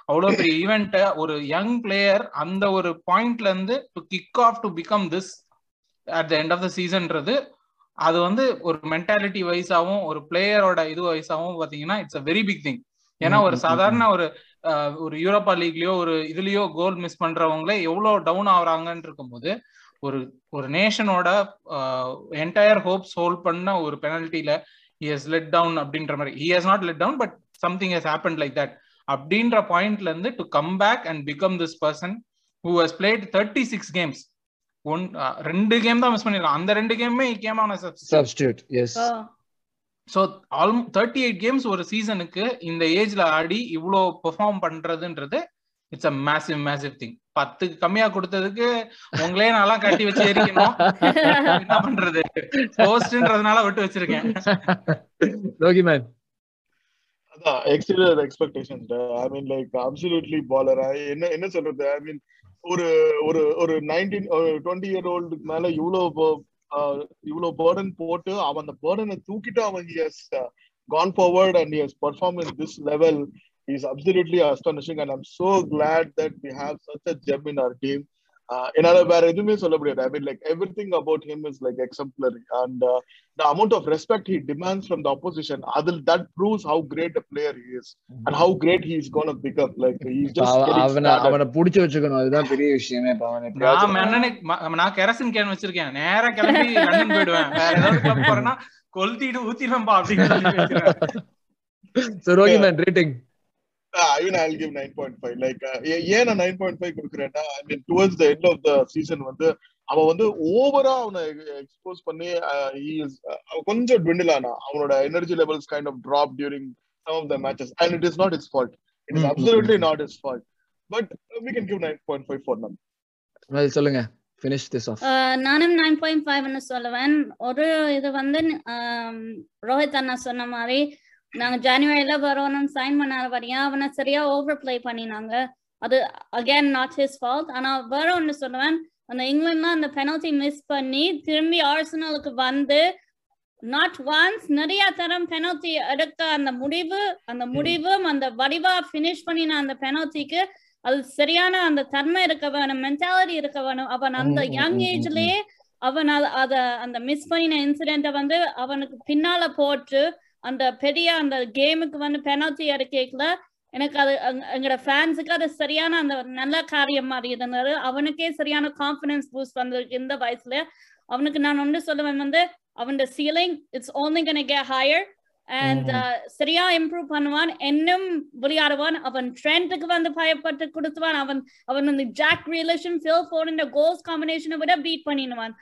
அவ்வளோ <coughs> பெரிய ஈவெண்ட் ஒரு யங் பிளேயர் அந்த ஒரு பாயிண்ட்ல இருந்து to kick off to become this at the end of the சீசன்ன்றது அது வந்து ஒரு மென்டாலிட்டி வைஸாவும் ஒரு பிளேயரோட இது வைஸாவும் பாத்தீங்கன்னா it's a very big thing ஏன்னா ஒரு சாதாரண ஒரு ஒரு யூரோப்பா லீக்லயோ ஒரு இதுலயோ கோல் மிஸ் பண்றவங்களே எவ்வளவு டவுன் ஆகுறாங்கன்னு இருக்கும்போது ஒரு ஒரு நேஷனோட என்டையர் ஹோப்ஸ் ஹோல்ட் பண்ண ஒரு பெனல்ட்டில ஹி ஹஸ் லெட் டவுன் அப்படின்ற மாதிரி. He has not let down but something has happen like that அப்படின்ற பாயிண்ட்ல இருந்து to come back and become this person who has played thirty six games one ரெண்டு game தான் மிஸ் பண்ணிருக்கான் அந்த ரெண்டு கேமுமே கேம் ஆன yes. Oh, so almost thirty eight games ஒரு சீசனுக்கு இந்த ஏஜ்ல ஆடி இவ்வளோ பெர்ஃபார்ம் பண்றதுன்றது it's a massive massive thing பத்துக்கு கம்மியா கொடுத்ததுக்கு உங்களே நல்லா கட்டி வச்சு எரிக்கணும். என்ன பண்றது? போஸ்ட்ன்றதுனால விட்டு வச்சிருக்கேன். ரோகி மேன் அதான் exceeded expectations டா. I mean like absolutely baller. I- என்ன என்ன சொல்றது? ஐ மீன் ஒரு ஒரு ஒரு நைன்டீன் டுவெண்ட்டி இயர் ஓல்டுக்கு மேல இவ்வளோ இவ்வளவு பேர்டன் போட்டு அவன் அந்த பேர்டனை தூக்கிட்டு அவன் he's gone forward and he's perform in this level is absolutely astonishing and I'm so glad that we have such a gem in our team in our team. என்னால வேற எதுவுமே சொல்ல முடியாது. I mean like everything about him is like exemplary and the amount of respect he demands from the opposition அதில் that proves how great a player he is and how great he is going to become. Like he's just அவ- getting அவனை started. அவனை புடிச்சு வச்சுக்கணும். அதுதான் பெரிய விஷயமே நான் எப்படியாச்சும் மன்னனுக்கு ம- நான் கெரசின் கேன் வச்சிருக்கேன். நேரா கிளம்பி லண்டன் போயிடுவேன். வேற ஏதாவது கிளப் போறேன்னா கொளுத்திட்டு ஊத்திடுவேன்பா அப்படின்னு So, Rohi man rating Even I'll give 9.5 like uh, ஏ- ஏன் நான் 9.5 கொடுக்குறேன்னா I mean towards the end of the season வந்து அவன் வந்து ஓவரா அவனை எக்ஸ்போஸ் பண்ணி uh, he is uh, கொஞ்சம் ஆனா அவனோட energy levels kind of drop during some of the matches and it is not his fault it is absolutely not fault but we can give 9.5 for them சொல்லுங்க. Finish this off. ஆஹ் நானும் nine point ஃபைவ்னு சொல்லுவேன். ஒரு இது வந்து ஆம், ரோஹித் அண்ணா சொன்ன மாதிரி நாங்க ஜனவரியில வரணும் சைன் பண்ணாத வரையா அவனை சரியா ஓவர் பிளே பண்ணினாங்க. அது அகேன் நாட் ஹிஸ் ஃபால்ட் ஆனா வரும்னு சொல்லுவேன். அந்த இங்கிலாந்துல அந்த பெனல்டி மிஸ் பண்ணி திரும்பி ஆர்சனலுக்கு வந்து நாட் ஒன்ஸ் நிறைய தரம் பெனல்டி எடுக்க அந்த முடிவு அந்த முடிவும் அந்த வடிவா ஃபினிஷ் பண்ணின அந்த பெனல்டிக்கு அது சரியான அந்த தன்மை இருக்க வேணும் மென்டாலிட்டி இருக்க வேணும். அவன் அந்த யங் ஏஜ்லயே அவன் அத அத அந்த மிஸ் பண்ணின இன்சிடென்ட வந்து அவனுக்கு பின்னால போட்டு அந்த பெரிய அந்த கேமுக்கு வந்து பெனல்டி அடிக்கல எனக்கு அது எங்களோட ஃபேன்ஸுக்கு அது சரியான அந்த நல்ல காரியம் மாதிரி இருந்தது. அவனுக்கே சரியான கான்ஃபிடன்ஸ் பூஸ்ட் வந்திருக்கு இந்த வயசுல. அவனுக்கு நான் ஒன்று சொல்லுவேன் வந்து அவன் ceiling it's only gonna get higher and சரியா இம்ப்ரூவ் பண்ணுவான். இன்னும் விளையாடுவான். அவன் ட்ரெண்டுக்கு வந்து பயப்பட்டு கொடுத்துவான். அவன் அவன் வந்து ஜாக் ரியலேஷன் ஃபில் இந்த கோல்ஸ் காம்பினேஷனை விட பீட் பண்ணிடுவான்.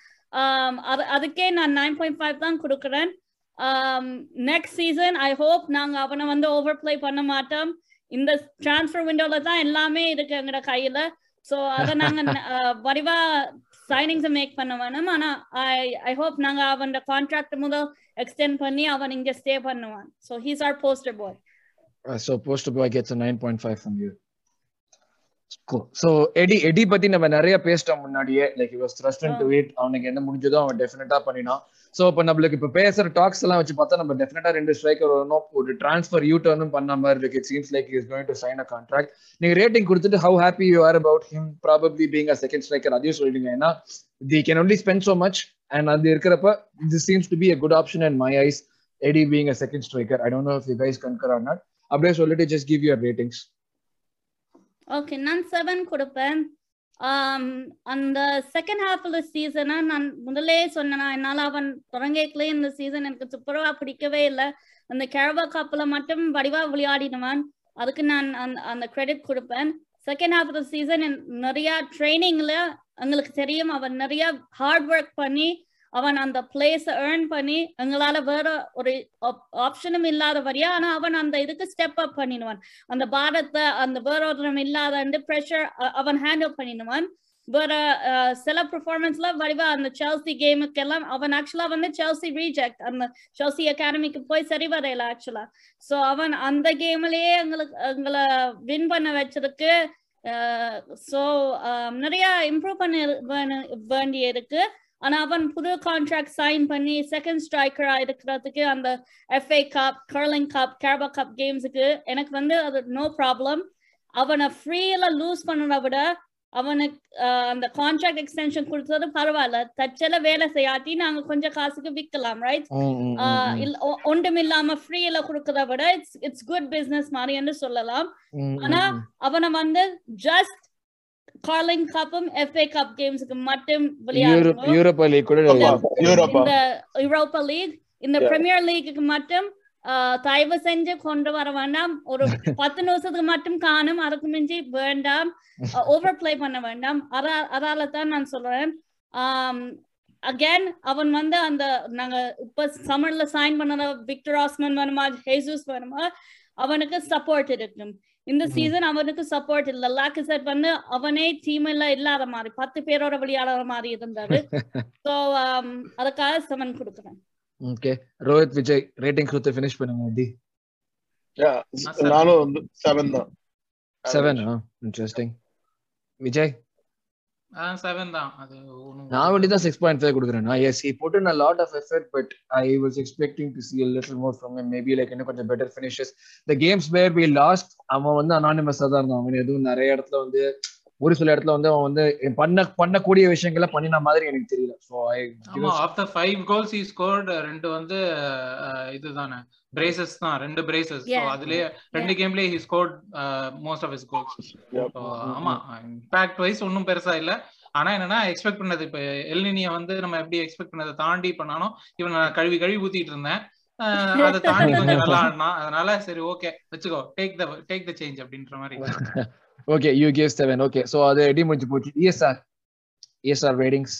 அது அதுக்கே நான் நைன் பாயிண்ட் ஃபைவ் தான் கொடுக்குறேன். நெக்ஸ்ட் சீசன் ஐ ஹோப் நாங்க அவனை வந்து ஓவர் பிளே பண்ண மாட்டோம். இந்த டிரான்ஸ்ஃபர் விண்டோல தான் எல்லாமே இருக்கு எங்கட கையில. ஸோ அதை நாங்க uh, <laughs> வடிவா சைனிங்ஸ் மேக் பண்ண வேணும். ஆனா ஐ ஐ ஹோப் நாங்க அவன் கான்ட்ராக்ட் முதல் எக்ஸ்டெண்ட் பண்ணி அவன் இங்க ஸ்டே பண்ணுவான். So he's our poster boy Uh, so poster boy gets a 9.5 from you. So Eddie Eddie பத்தி நம்ம நிறைய பேசிட்டோம் முன்னாடியே. Like was thrust into it. அவனுக்கு என்ன முடிஞ்சதோ அவன் டெஃபினட்டா பண்ணினான். சோ இப்ப நம்மளுக்கு இப்ப பேசுற டாக்ஸ் எல்லாம் வச்சு பார்த்தா நம்ம டெஃபினட்டா ரெண்டு ஸ்ட்ரைக்கர் வரணும். ஒரு டிரான்ஸ்ஃபர் யூ டர்னும் பண்ண மாதிரி இருக்கு. It seems like is going to sign a contract நீங்க ரேட்டிங் கொடுத்துட்டு how happy you are about him probably being a second striker அதையும் சொல்லிடுங்க. ஏன்னா the can only spend so much and அது இருக்கிறப்ப this seems to be a good option in my eyes. Eddie being a second striker. I don't know if you guys concur or not. அப்படியே சொல்லிட்டு just give your ratings. Okay நான் seven கொடுப்பேன். Um, அந்த second half of சீசனை நான் முதலே சொன்னேன் என்னால் அவன் தொடங்கலே இந்த சீசன் எனக்கு சூப்பரா பிடிக்கவே இல்லை. அந்த கிழவா காப்பில் மட்டும் வடிவா விளையாடினவன் அதுக்கு நான் அந்த அந்த கிரெடிட் கொடுப்பேன். செகண்ட் ஹாஃப் ஆஃப் சீசன் நிறையா ட்ரைனிங்ல எங்களுக்கு தெரியும். அவன் நிறைய ஹார்ட் ஒர்க் பண்ணி அவன் அந்த பிளேஸ ஏர்ன் பண்ணி எங்களால வேற ஒரு ஆப்ஷனும் இல்லாத வரையா ஆனா அவன் அந்த இதுக்கு ஸ்டெப் அப் பண்ணிடுவான். அந்த பாரத்தை அந்த வேற ஒருத்தரம் இல்லாத ப்ரெஷர் அவன் ஹேண்டில் பண்ணிடுவான். வேற சில பெர்ஃபார்மன்ஸ்ல வடிவா அந்த செல்சி கேமுக்கு எல்லாம் அவன் ஆக்சுவலா வந்து செல்சி ரீஜெக்ட் அந்த செல்சி அகாடமிக்கு போய் சரி வரையில ஆக்சுவலா சோ அவன் அந்த கேம்லயே எங்களுக்கு எங்களை வின் பண்ண வச்சிருக்கு ஸோ நிறைய இம்ப்ரூவ் பண்ண வேண்டிய இருக்கு ஆனா அவன் புது கான்ட்ராக்ட் சைன் பண்ணி செகண்ட் ஸ்ட்ரைக்கரா இருக்கிறதுக்கு அந்த FA cup Carling cup Carabao cup கேம்ஸுக்கு எனக்கு வந்து அது நோ ப்ராப்ளம் அவனை ஃப்ரீல லூஸ் பண்ணதை விட அவனுக்கு அந்த கான்ட்ராக்ட் எக்ஸ்டென்ஷன் கொடுத்தது பரவாயில்ல. தச்சல வேலை செய்யாட்டி நாங்க கொஞ்சம் காசுக்கு விற்கலாம் ரைட் ஒன்றும் இல்லாம ஃப்ரீல கொடுக்கறத விட இட்ஸ் இட்ஸ் குட் பிசினஸ் மாதிரி என்று சொல்லலாம். ஆனா. அவனை வந்து ஜஸ்ட் கார்லிங் கப்பும் எஃப்ஏ கப் கேம்ஸுக்கு மட்டும் யூரோப் விளையாடணும் யூரோப்பா லீக் கூட. இந்த யூரோப்பா லீக் இந்த. பிரீமியர் லீக்குக்கு மட்டும் தயவு செஞ்சு கொண்டு வர வேண்டாம். ஒரு <laughs> பத்து நிமிஷத்துக்கு மட்டும் காணும். அதுக்கு மிஞ்சி வேண்டாம். ஓவர் பிளே பண்ண வேண்டாம். அதா- அதால தான் நான் சொல்றேன். அகேன் அவன் வந்து அந்த நாங்க இப்ப சம்மர்ல சைன் பண்ண விக்டர் ஆஸ்மன் வேணுமா? ஹேசூஸ் வேணுமா? அவனுக்கு சப்போர்ட் இருக்கும் இந்த. சீசன் அவனுக்கு சப்போர்ட் இல்ல. லாக்கிசெட் வந்து அவனே டீம்ல இல்லாத மாதிரி பத்து பேரோட விளையாடுற மாதிரி இருந்தாரு. <laughs> சோ அதுக்காக செவன் கொடுக்குறேன். ஓகே ரோஹித் விஜய் ரேட்டிங் கொடுத்து ஃபினிஷ் பண்ணுங்க டி. நானும் வந்து செவன் தான். செவன் இன்ட்ரெஸ்டிங் விஜய் செவன் தான் அது ஒண்ணும் நான் வேண்டி தான் சிக்ஸ் பாயிண்ட் ஃபைவ் கொடுக்குறேன் எஸ் ஹி போட்டு நான் lot of effort but I expecting to see little more from like கொஞ்சம் better finishes the games where be lost அவன் வந்து அனானிமஸாக தான் இருந்தான் எதுவும் நிறைய இடத்துல வந்து ஒரு சில இடத்துல வந்து அவன் வந்து பண்ண பண்ணக்கூடிய விஷயங்களை பண்ணின மாதிரி எனக்கு தெரியல. So after five goals he scored ரெண்டு வந்து இதுதானே பிரேசஸ் தான் ரெண்டு பிரேசஸ் Yeah. அதுலயே ரெண்டு கேம்லயே he scored most of his goals. Yeah. So, ஆமா இம்பாக்ட் வைஸ் ஒன்றும் பெருசா இல்ல. ஆனா என்னன்னா எக்ஸ்பெக்ட் பண்ணது இப்ப எல்னினிய வந்து நம்ம எப்படி எக்ஸ்பெக்ட் பண்ணதை தாண்டி பண்ணானோ இவன் நான் கழுவி கழுவி ஊத்திட்டு இருந்தேன். அதை தாண்டி கொஞ்சம் நல்லா ஆடினான். அதனால சரி ஓகே வச்சுக்கோ take the take the change அப்படின்ற மாதிரி. <laughs> Okay you gave seven okay so அது எடி முடிஞ்சு போச்சு? இஎஸ்ஆர் இஎஸ்ஆர் ரேட்டிங்ஸ்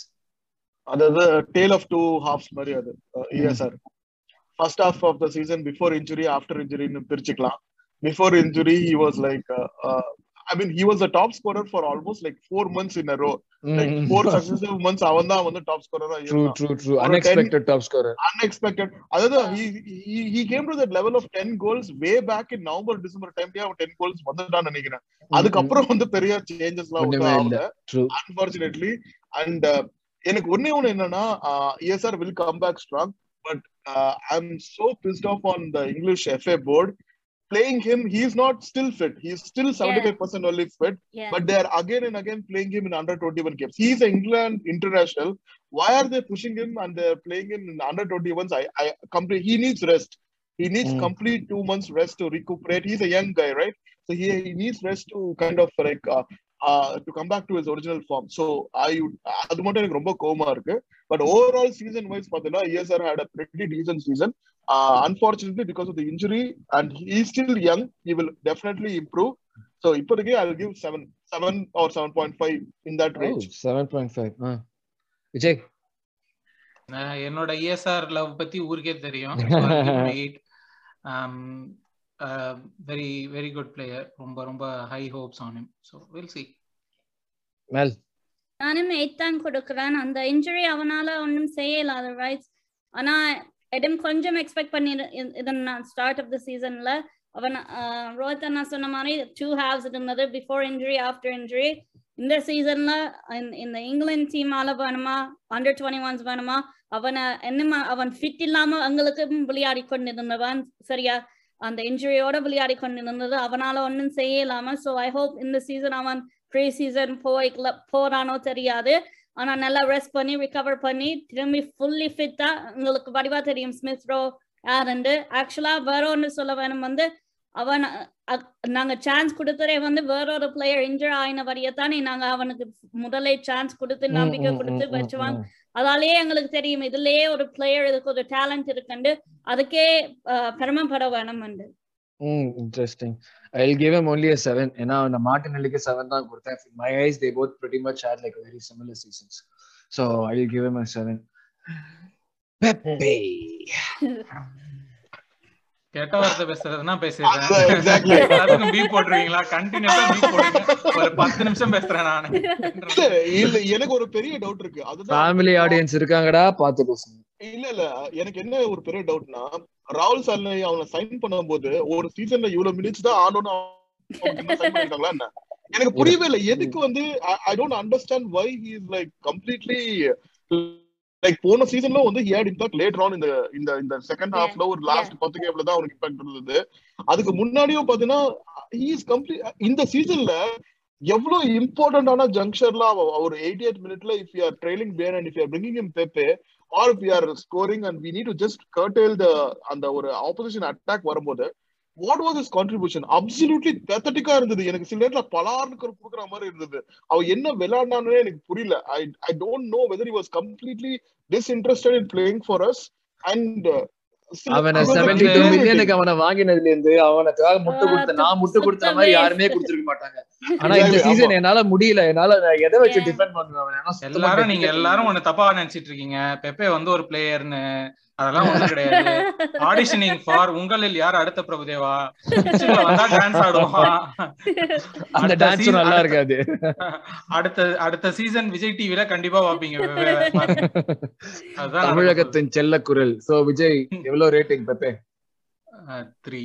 அதாவது டேல் ஆஃப் டூ ஹாஃப்ஸ் மாதிரி அது. ESR first half of the season before injury after இன்ஜுரின்னு பிரிச்சுக்கலாம். Before injury he was like I mean he was top scorer for almost like four months in row like four successive months அவன் தான் வந்து top ஸ்கோரரா true true true unexpected top scorer unexpected அதாவது he he he came to that level of 10 goals way back in November December டைம்லயே அவன் 10 goals வந்துட்டான்னு நினைக்கிறேன். அதுக்கப்புறம் வந்து பெரிய சேஞ்சஸ் எல்லாம் ஒன்றும் ஒண்ணுமே இல்ல. அன்பார்ச்சுனேட்லி அண்ட் எனக்கு ஒன்னே ஒண்ணு என்னன்னா ESR will come back strong but I am so pissed off on the English FA board playing him he's not still fit. He's still 75% only fit Yeah. but they're again and again playing him in under 21 games. He's an england international. Why are they pushing him and they're playing him in under 21s i i complete he needs rest. He needs Mm. complete two months rest to recuperate. He's a young guy right? So he, he needs rest to kind of like uh, uh, to come back to his original form so i அது மட்டும் எனக்கு ரொம்ப கோவமா இருக்கு but overall season wise பாத்தீங்கன்னா ESR had a pretty decent season uh, unfortunately because of the injury and he's still young he will definitely improve so இப்போதைக்கு i'll give 7 7 or 7.5 in that range seven point five Vijay என்னோட ESR love பத்தி ஊருக்கே தெரியும் very very good player ரொம்ப ரொம்ப high hopes on him. So will see மேல் நானும் eight தான் கொடுக்குறேன். அந்த இன்ஜுரி அவனால ஒன்றும் செய்யலாத ரைட்ஸ் ஆனா எடம் கொஞ்சம் எக்ஸ்பெக்ட் பண்ணி இதன் நான் ஸ்டார்ட் ஆஃப் த சீசன்ல அவன் ரோஹித் அண்ணா சொன்ன மாதிரி டூ ஹாவ்ஸ் இருந்தது பிஃபோர் இன்ஜுரி ஆஃப்டர் இன்ஜுரி இந்த சீசன்ல இந்த இங்கிலாந்து டீமால வேணுமா அண்டர் டுவெண்ட்டி ஒன்ஸ் வேணுமா அவனை என்னமா அவன் ஃபிட் இல்லாம எங்களுக்கும் விளையாடி கொண்டிருந்தவன் சரியா? அந்த இன்ஜுரியோட விளையாடி கொண்டிருந்தது. அவனால ஒன்றும் செய்யலாம ஸோ ஐ ஹோப் இந்த சீசன் அவன் ப்ரீ சீசன் போய்க்கல போறானோ தெரியாது. ஆனா நல்லா ரெஸ்ட் பண்ணி ரிகவர் பண்ணி திரும்பி ஃபுல்லி ஃபிட்டா உங்களுக்கு வடிவா தெரியும் ஸ்மித் ரோ யாருண்டு ஆக்சுவலா வேற ஒன்று சொல்ல வேணும் வந்து அவன் நாங்க சான்ஸ் கொடுத்ததே வந்து வேற ஒரு பிளேயர் இன்ஜர் ஆயினபடியே தானே நாங்க அவனுக்கு முதலே சான்ஸ் கொடுத்து நம்பிக்கை கொடுத்து வச்சுவாங்க அதாலேயே எங்களுக்கு தெரியும். இதுலயே ஒரு பிளேயர் இதுக்கு ஒரு டேலண்ட் இருக்குண்டு. அதுக்கே பெருமைப்பட வேணும் உண்டு ம் interesting I will give him only a 7 ஏன்னா நான் மார்டினெல்லிக்கு 7 தான் கொடுத்தேன். My eyes they both pretty much had like very similar seasons. So i will give him a 7 Pepe. <laughs> கெட்ட வார்த்தை பேசுறதுன்னா பேசிடுறேன். exactly. எல்லாத்துக்கும் பீ போட்டுருவீங்களா? கண்டினியூஸா பீ போடுங்க. ஒரு பத்து நிமிஷம் பேசுறேன் நானு. இல்ல, எனக்கு ஒரு பெரிய டவுட் இருக்கு. அதுதான் ஃபேமிலி ஆடியன்ஸ் இருக்காங்கடா பார்த்து பேசுங்க. இல்ல இல்ல எனக்கு என்ன ஒரு பெரிய டவுட்னா ராகுல் சார்னை அவனை சைன் பண்ணும்போது ஒரு சீசன்ல இவ்வளவு மினிட்ஸ் தான் ஆடணும். என்ன? எனக்கு புரியவே இல்லை. எதுக்கு வந்து I don't understand why he is like completely like போன சீசன்ல வந்து he had impact later on இந்த இந்த இந்த செகண்ட் ஹாஃப்ல ஒரு லாஸ்ட் பத்து கேம்ல தான் அவனுக்கு இம்பாக்ட் இருந்தது. அதுக்கு முன்னாடியும் பாத்தீங்கன்னா ஹி இஸ் கம்ப்ளீட் இந்த சீசன்ல எவ்வளவு இம்பார்ட்டன்டான ஜங்ஷன்ல ஒரு எயிட்டி எயிட் மினிட்ல if you are trailing bare and if you are bringing him Pepe or you are scoring and we need to just curtail the அந்த ஒரு ஆப்போசிஷன் அட்டாக் வரும்போது what was is contribution absolutely பெத்தட்டிக்கா இருந்தது. எனக்கு சில நேரத்துல பலார்னு கொடுக்குற மாதிரி இருந்தது. அவ என்ன விளையாடினானே எனக்கு புரியல. I I don't know whether he was completely disinterested in playing for us and uh, சில- அவனை அது வந்து 72 clear மில்லியனுக்கு அவனை வாங்கினதுல இருந்து அவனுக்காக முட்டு கொடுத்த நான் முட்டு கொடுத்த மாதிரி யாருமே கொடுத்திருக்க மாட்டாங்க. ஆனா இந்த சீசன். என்னால முடியல. என்னால நான் எதை வச்சு. டிஃபெண்ட் பண்ணுவேன்? எல்லாரும் நீங்க எல்லாரும் ஒண்ணு தப்பா நினைச்சிட்டு இருக்கீங்க. பெப்பே வந்து ஒரு பிளேயர்னு அதெல்லாம் ஒண்ணும் கிடையாது. ஆடிஷனிங் ஃபார் உங்களில் யார் அடுத்த பிரபுதேவா? வந்தா டான்ஸ் ஆடுவான் <laughs> அந்த அடுத்த டான்ஸ் நல்லா இருக்காது. அடுத்த அடுத்த சீசன் விஜய் டிவில கண்டிப்பா பாப்பீங்க. <laughs> அதுதான் தமிழகத்தின் செல்ல குரல். சோ விஜய் எவ்வளவு ரேட்டிங் பெப்பே த்ரீ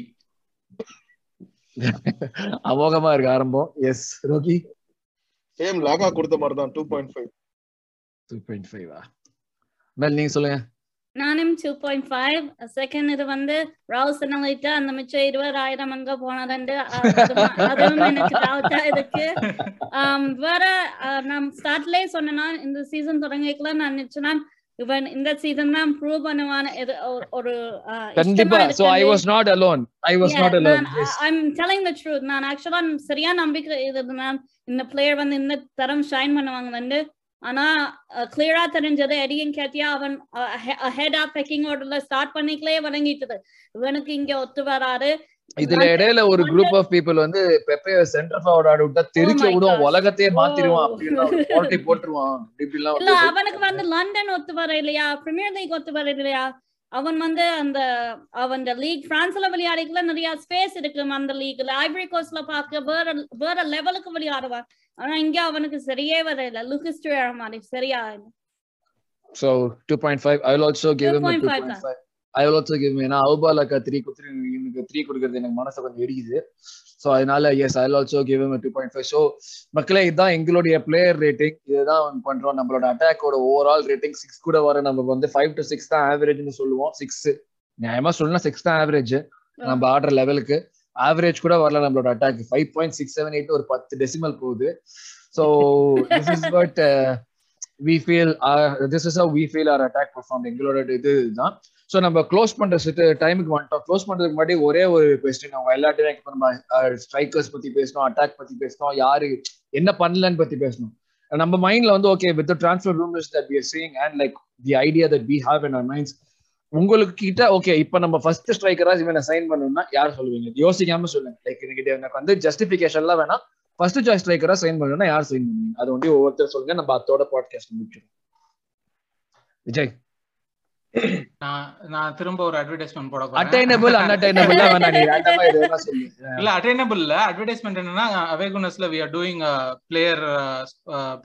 அமோகமா இருக்கு ஆரம்பம். எஸ் ரோகி சேம் லாகா கொடுத்த மாதிரி தான் two point five two point ஃபைவா மேல் நீங்க சொல்லுங்க. நானும் டூ பாயிண்ட் ஃபைவ் செகண்ட் இது வந்து ராவ் சொன்னலிட்டு அந்த மிச்சம் இருபதாயிரம் அங்க போனதுண்டு. அதுவும் எனக்கு டவுட்டா இருக்கு. வேற நான் ஸ்டார்ட்லயே சொன்னேன்னா இந்த சீசன் தொடங்கிக்கலாம் நான் நினைச்சேன்னா இவன் இந்த சீசன் தான் ப்ரூவ் பண்ணுவான் ஒரு- கண்டிப்பா. So I. Was not alone I was not alone நான் ஐம் டெலிங் த ட்ரூத் நான் ஆக்சுவலா சரியா நம்பிக்கை இது நான் இந்த பிளேயர் வந்து இந்த தரம் ஷைன் பண்ணுவாங்க வந்து ஆனா கிளியரா தெரிஞ்சது எடியன் கேட்டியா அவன் ஹெட் ஆஃப் பெக்கிங் ஆர்டர்ல ஸ்டார்ட் பண்ணிக்கலே வழங்கிட்டது இவனுக்கு இங்க ஒத்து வராது இதுல இடையில ஒரு குரூப் ஆஃப் பீப்புள் வந்து பெப்பைய சென்டர் ஃபார்வர்ட் ஆட விட்டா தெரிச்சு my விடுவான் gosh. உலகத்தையே Oh. அப்படின்னு போட்டி போட்டுருவான் இப்படி எல்லாம் இல்ல அவனுக்கு வந்து லண்டன் ஒத்து வர இல்லையா பிரீமியர் லீக் ஒத்து வர இல்லையா அவன் வந்து அந்த அவன் லீக் பிரான்ஸ்ல விளையாடிக்கல நிறைய ஸ்பேஸ் இருக்கு அந்த லீக்ல ஐவரி கோஸ்ட்ல பார்க்க வேற வேற லெவலுக்கு விளையாடுவான். ஆனா இங்க அவனுக்கு சரியே வர இல்ல லுக்கிஸ் மாதிரி சரியா. So 2.5. I will also give him a 2.5 தான். 2.5. I will also give him ஏன்னா அவுபாலாக்கா த்ரீ குத்துரு எனக்கு த்ரீ கொடுக்கறது எனக்கு மனசு கொஞ்சம் எரியுது. ஸோ அதனால yes I also give him a two point five so மக்களே இதுதான் எங்களுடைய பிளேயர் ரேட்டிங் இதுதான் பண்றோம். நம்மளோட அட்டாக்கோட ஓவரால் ரேட்டிங் சிக்ஸ் கூட வர நம்ம வந்து ஃபைவ் டு சிக்ஸ் தான் ஆவரேஜ்னு சொல்லுவோம். சிக்ஸ் நியாயமா சொல்லணும் சிக்ஸ் தான் ஆவரேஜ் நம்ம ஆடுற லெவலுக்கு ஆவரேஜ் கூட வரல நம்மளோட attack five point six seven eight ஒரு பத்து டெசிமல் போகுது. So this is but we feel this is we feel our attack perform எங்களோட இது இதுதான். ஸோ நம்ம க்ளோஸ் பண்ற டைமுக்கு வந்துட்டோம். க்ளோஸ் பண்றதுக்கு முன்னாடி ஒரே ஒரு கொஸ்டின் அவங்க எல்லாத்தையும் இப்போ நம்ம uh, ஸ்ட்ரைக்கர்ஸ் பத்தி பேசணும் அட்டாக் பத்தி பேசணும் யாரு என்ன பண்ணலன்னு பத்தி பேசணும் நம்ம மைண்ட்ல வந்து okay with transfer rumours that we seeing and like the idea that we have in our minds உங்களுக்கு கிட்ட ஓகே இப்ப நம்ம ஃபர்ஸ்ட் ஸ்ட்ரைக்கரா இவனை சைன் பண்ணணும்னா யார் சொல்லுவீங்க? யோசிக்காம சொல்லுங்க. லைக் எனக்கு எனக்கு வந்து ஜஸ்டிபிகேஷன்லாம் வேணாம். ஃபர்ஸ்ட் சாய்ஸ் ஸ்ட்ரைக்கரா சைன் பண்ணணும்னா யார் சைன் பண்ணுவீங்க? அது வந்து ஒவ்வொருத்தர் சொல்லுங்க. நம்ம அதோட பாட்காஸ்ட் முடிச்சிடும் விஜய். நான் நான் திரும்ப ஒரு அட்வர்டைஸ்மெண்ட் போட போறேன். அட்டைனபிள் <laughs> அன்அட்டைனபிள் இல்ல அட்டைனபிள் இல்ல. அட்வர்டைஸ்மெண்ட் என்னன்னா அவேகுனஸ்ல we are doing player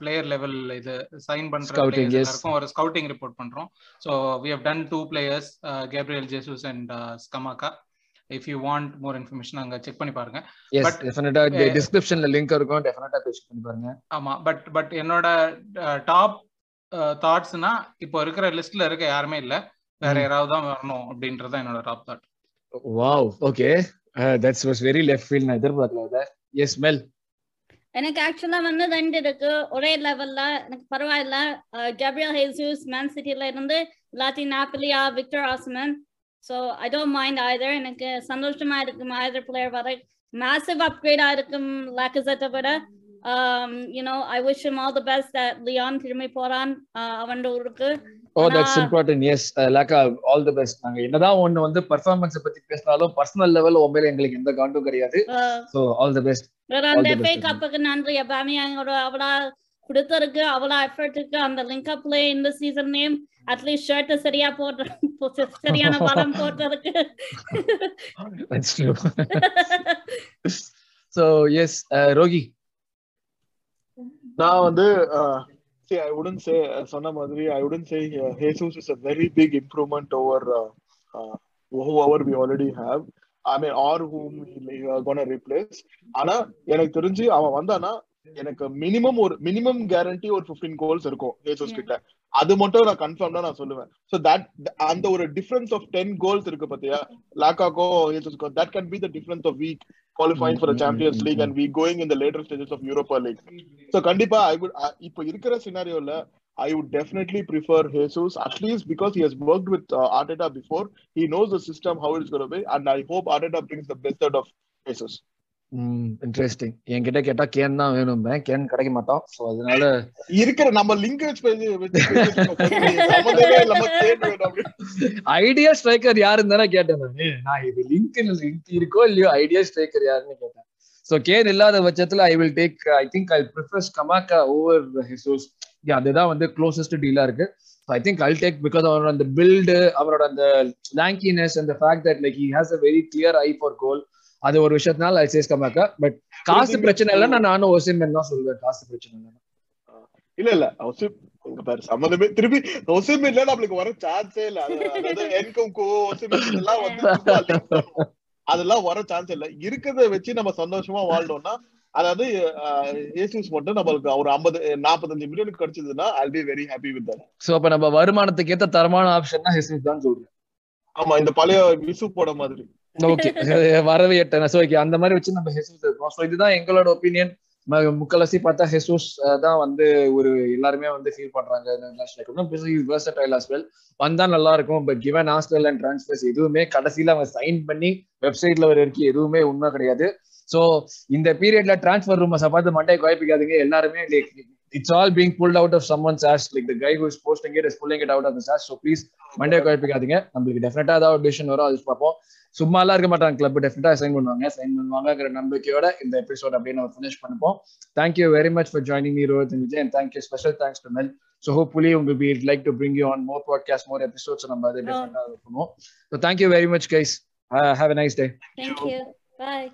player level இது சைன் பண்ற. எல்லாருக்கும் ஒரு ஸ்கவுட்டிங் ரிப்போர்ட் பண்றோம். So we have done two players Gabriel Jesus and Scamacca if you want more information அங்க செக் பண்ணி பாருங்க. டெஃபினட்டா டிஸ்கிரிப்ஷன்ல லிங்க் இருக்கும். டெஃபினட்டா பேஸ் பண்ணி பாருங்க. ஆமா பட் பட் என்னோட டாப் தாட்ஸ்னா இப்போ இருக்கிற லிஸ்ட்ல இருக்க யாருமே இல்ல. வேற. யாராவது தான் வரணும் அப்படின்றது தான் என்னோட top thought wow okay that's was very left field நான் எதிர்பார்க்கல அத எஸ் மெல் எனக்கு ஆக்சுவலா வந்து ரெண்டு இருக்கு. ஒரே லெவல்ல எனக்கு பரவாயில்ல. கேப்ரியல் ஹேசூஸ் மேன் சிட்டில இருந்து இல்லாட்டி நாப்பிலியா Victor Osimhen so I don't mind either எனக்கு சந்தோஷமா இருக்கும் ஆய்தர் பிளேயர் வர? மேசிவ் அப்கிரேட் ஆயிருக்கும் லாக்கசட்டை விட. You know I wish him all the best Lyon திரும்பி போறான் அவன் ஊருக்கு. ஓ that's important yes Laca all the best நாங்க என்னதான் ஒண்ணு வந்து பெர்ஃபார்மன்ஸ் பத்தி பேசினாலும் பர்சனல் லெவல் உண்மையில எங்களுக்கு எந்த காண்டும் கிடையாது. So all the best All அந்த the best, கப்புக்கு நன்றி அபாமியாங்கோட அவளா கொடுத்தருக்கு அவளா எஃபர்ட்டுக்கு அந்த லிங்க் அப்ல இந்த சீசன் நேம் அட்லீஸ்ட் ஷர்ட் சரியா போடுற சரியான பலம் போடுறதுக்கு சோ எஸ் ரோகி நான் வந்து I wouldn't say சொன்ன மாதிரி I wouldn't say Jesus is a very big improvement over uh, uh, whoever we already have. I mean or whom we are gonna replace. ஆனா எனக்கு தெரிஞ்சு அவன் வந்தானா எனக்கு மினிமம் ஒரு மினிமம் கேரண்டி ஒரு 15 கோல்ஸ் இருக்கும் Yeah. கிட்ட. அது மட்டும் நான் கன்ஃபார்ம் தான் நான் சொல்லுவேன். சோ தட் அந்த ஒரு டிஃபரன்ஸ் ஆஃப் டென் கோல்ஸ் இருக்கு பாத்தியா? லாக்காக்கோ ஜேசஸ்கோ that can be the difference of week qualifying for the Champions League and we going in the later stages of Europa League. So கண்டிப்பா I would uh, இப்போ இருக்கிற சினாரியோல I would definitely prefer Jesus at least because he has worked with uh, Arteta before. He knows the system how it's going to be and I hope Arteta brings the best out of Jesus. Interesting என்கிட்ட கேட்டா can தான் வேணும் can கிடைக்க மாட்டோம். So அதனால இருக்கிற நம்ம link idea striker யாருன்னு தானே கேட்டேன் நானு. இது லிங்க் லிங்க் இருக்கோ இல்லையோ ஐடியா ஸ்ட்ரைக்கர் யாருன்னு கேட்டேன். சோ கேன் இல்லாத பட்சத்துல I will take I think I prefers Scamacca over Jesus அதுதான் வந்து க்ளோசஸ்ட் டீலா இருக்கு. I think I take because அவரோட அந்த பில்டு அவரோட அந்த லாங்கினஸ் அந்த fact that like he has a very clear eye for goal அது ஒரு விஷயத்தினால ஐ சேஸ் கமாக்கா பட் காசு பிரச்சனை இல்லைன்னா நானும் ஒசிமென் தான் சொல்லுவேன் காசு பிரச்சனை இல்லை இல்ல இல்ல பாரு சம்மந்தமே திருப்பி ஒசிம் இல்ல நம்மளுக்கு வர சான்ஸே இல்ல. அதெல்லாம் வர சான்ஸ் இல்ல. இருக்கிறத வச்சு நம்ம சந்தோஷமா வாழ்ந்தோம்னா அதாவது ஏசிஸ் மட்டும் நம்மளுக்கு ஒரு ஐம்பது நாற்பத்தஞ்சு மில்லியன் கிடைச்சதுன்னா I'll be very happy with that so அப்ப நம்ம வருமானத்துக்கு ஏத்த தரமான ஆப்ஷன் தான் ஹிசோஸ் தான் சொல்றேன் ஆமா இந்த பழைய விசு போட மாதிரி. ஓகே. <laughs> வரவே எட்டன சோ ஓகே அந்த மாதிரி வச்சு நம்ம ஹெசூஸ் இருக்கோம். ஸோ இதுதான் எங்களோட ஒப்பீனியன் முக்கலசி பார்த்தா ஹெசூஸ் தான் வந்து ஒரு எல்லாருமே வந்து ஃபீல் பண்றாங்க. வெர்சடைல் as வந்தா நல்லா இருக்கும். But given hostel and transfers எதுவுமே கடைசியில அவங்க சைன் பண்ணி வெப்சைட்ல வர வரைக்கும் எதுவுமே உண்மை கிடையாது. சோ இந்த பீரியட்ல டிரான்ஸ்ஃபர் ரூமஸை பார்த்து மண்டே குழப்பிக்காதீங்க. எல்லாருமே all being pulled out of some ones as like the guy who's posting it is pulling it out of ass so please Monday குழப்பிக்காதீங்க நம்மளுக்கு டெஃபினட்டா ஏதாவது ஒரு டிசிஷன் வரும் அது பார்ப்போம். சும்மாலாம் இருக்க மாட்டாங்க. கிளப் டெஃபினட்டா சைன் பண்ணுவாங்க. சைன் பண்ணுவாங்கங்கிற நம்பிக்கையோட இந்த எபிசோட் அப்படியே நம்ம ஃபினிஷ் பண்ணுவோம் thank you very much for joining me Rohit Vijay and thank you special thanks to Mel so hopefully உங்களுக்கு be like to bring you on more podcast more episodes நம்ம அதை டெஃபினட்டா பண்ணுவோம். So thank you very much guys have a nice day Thank you. Bye.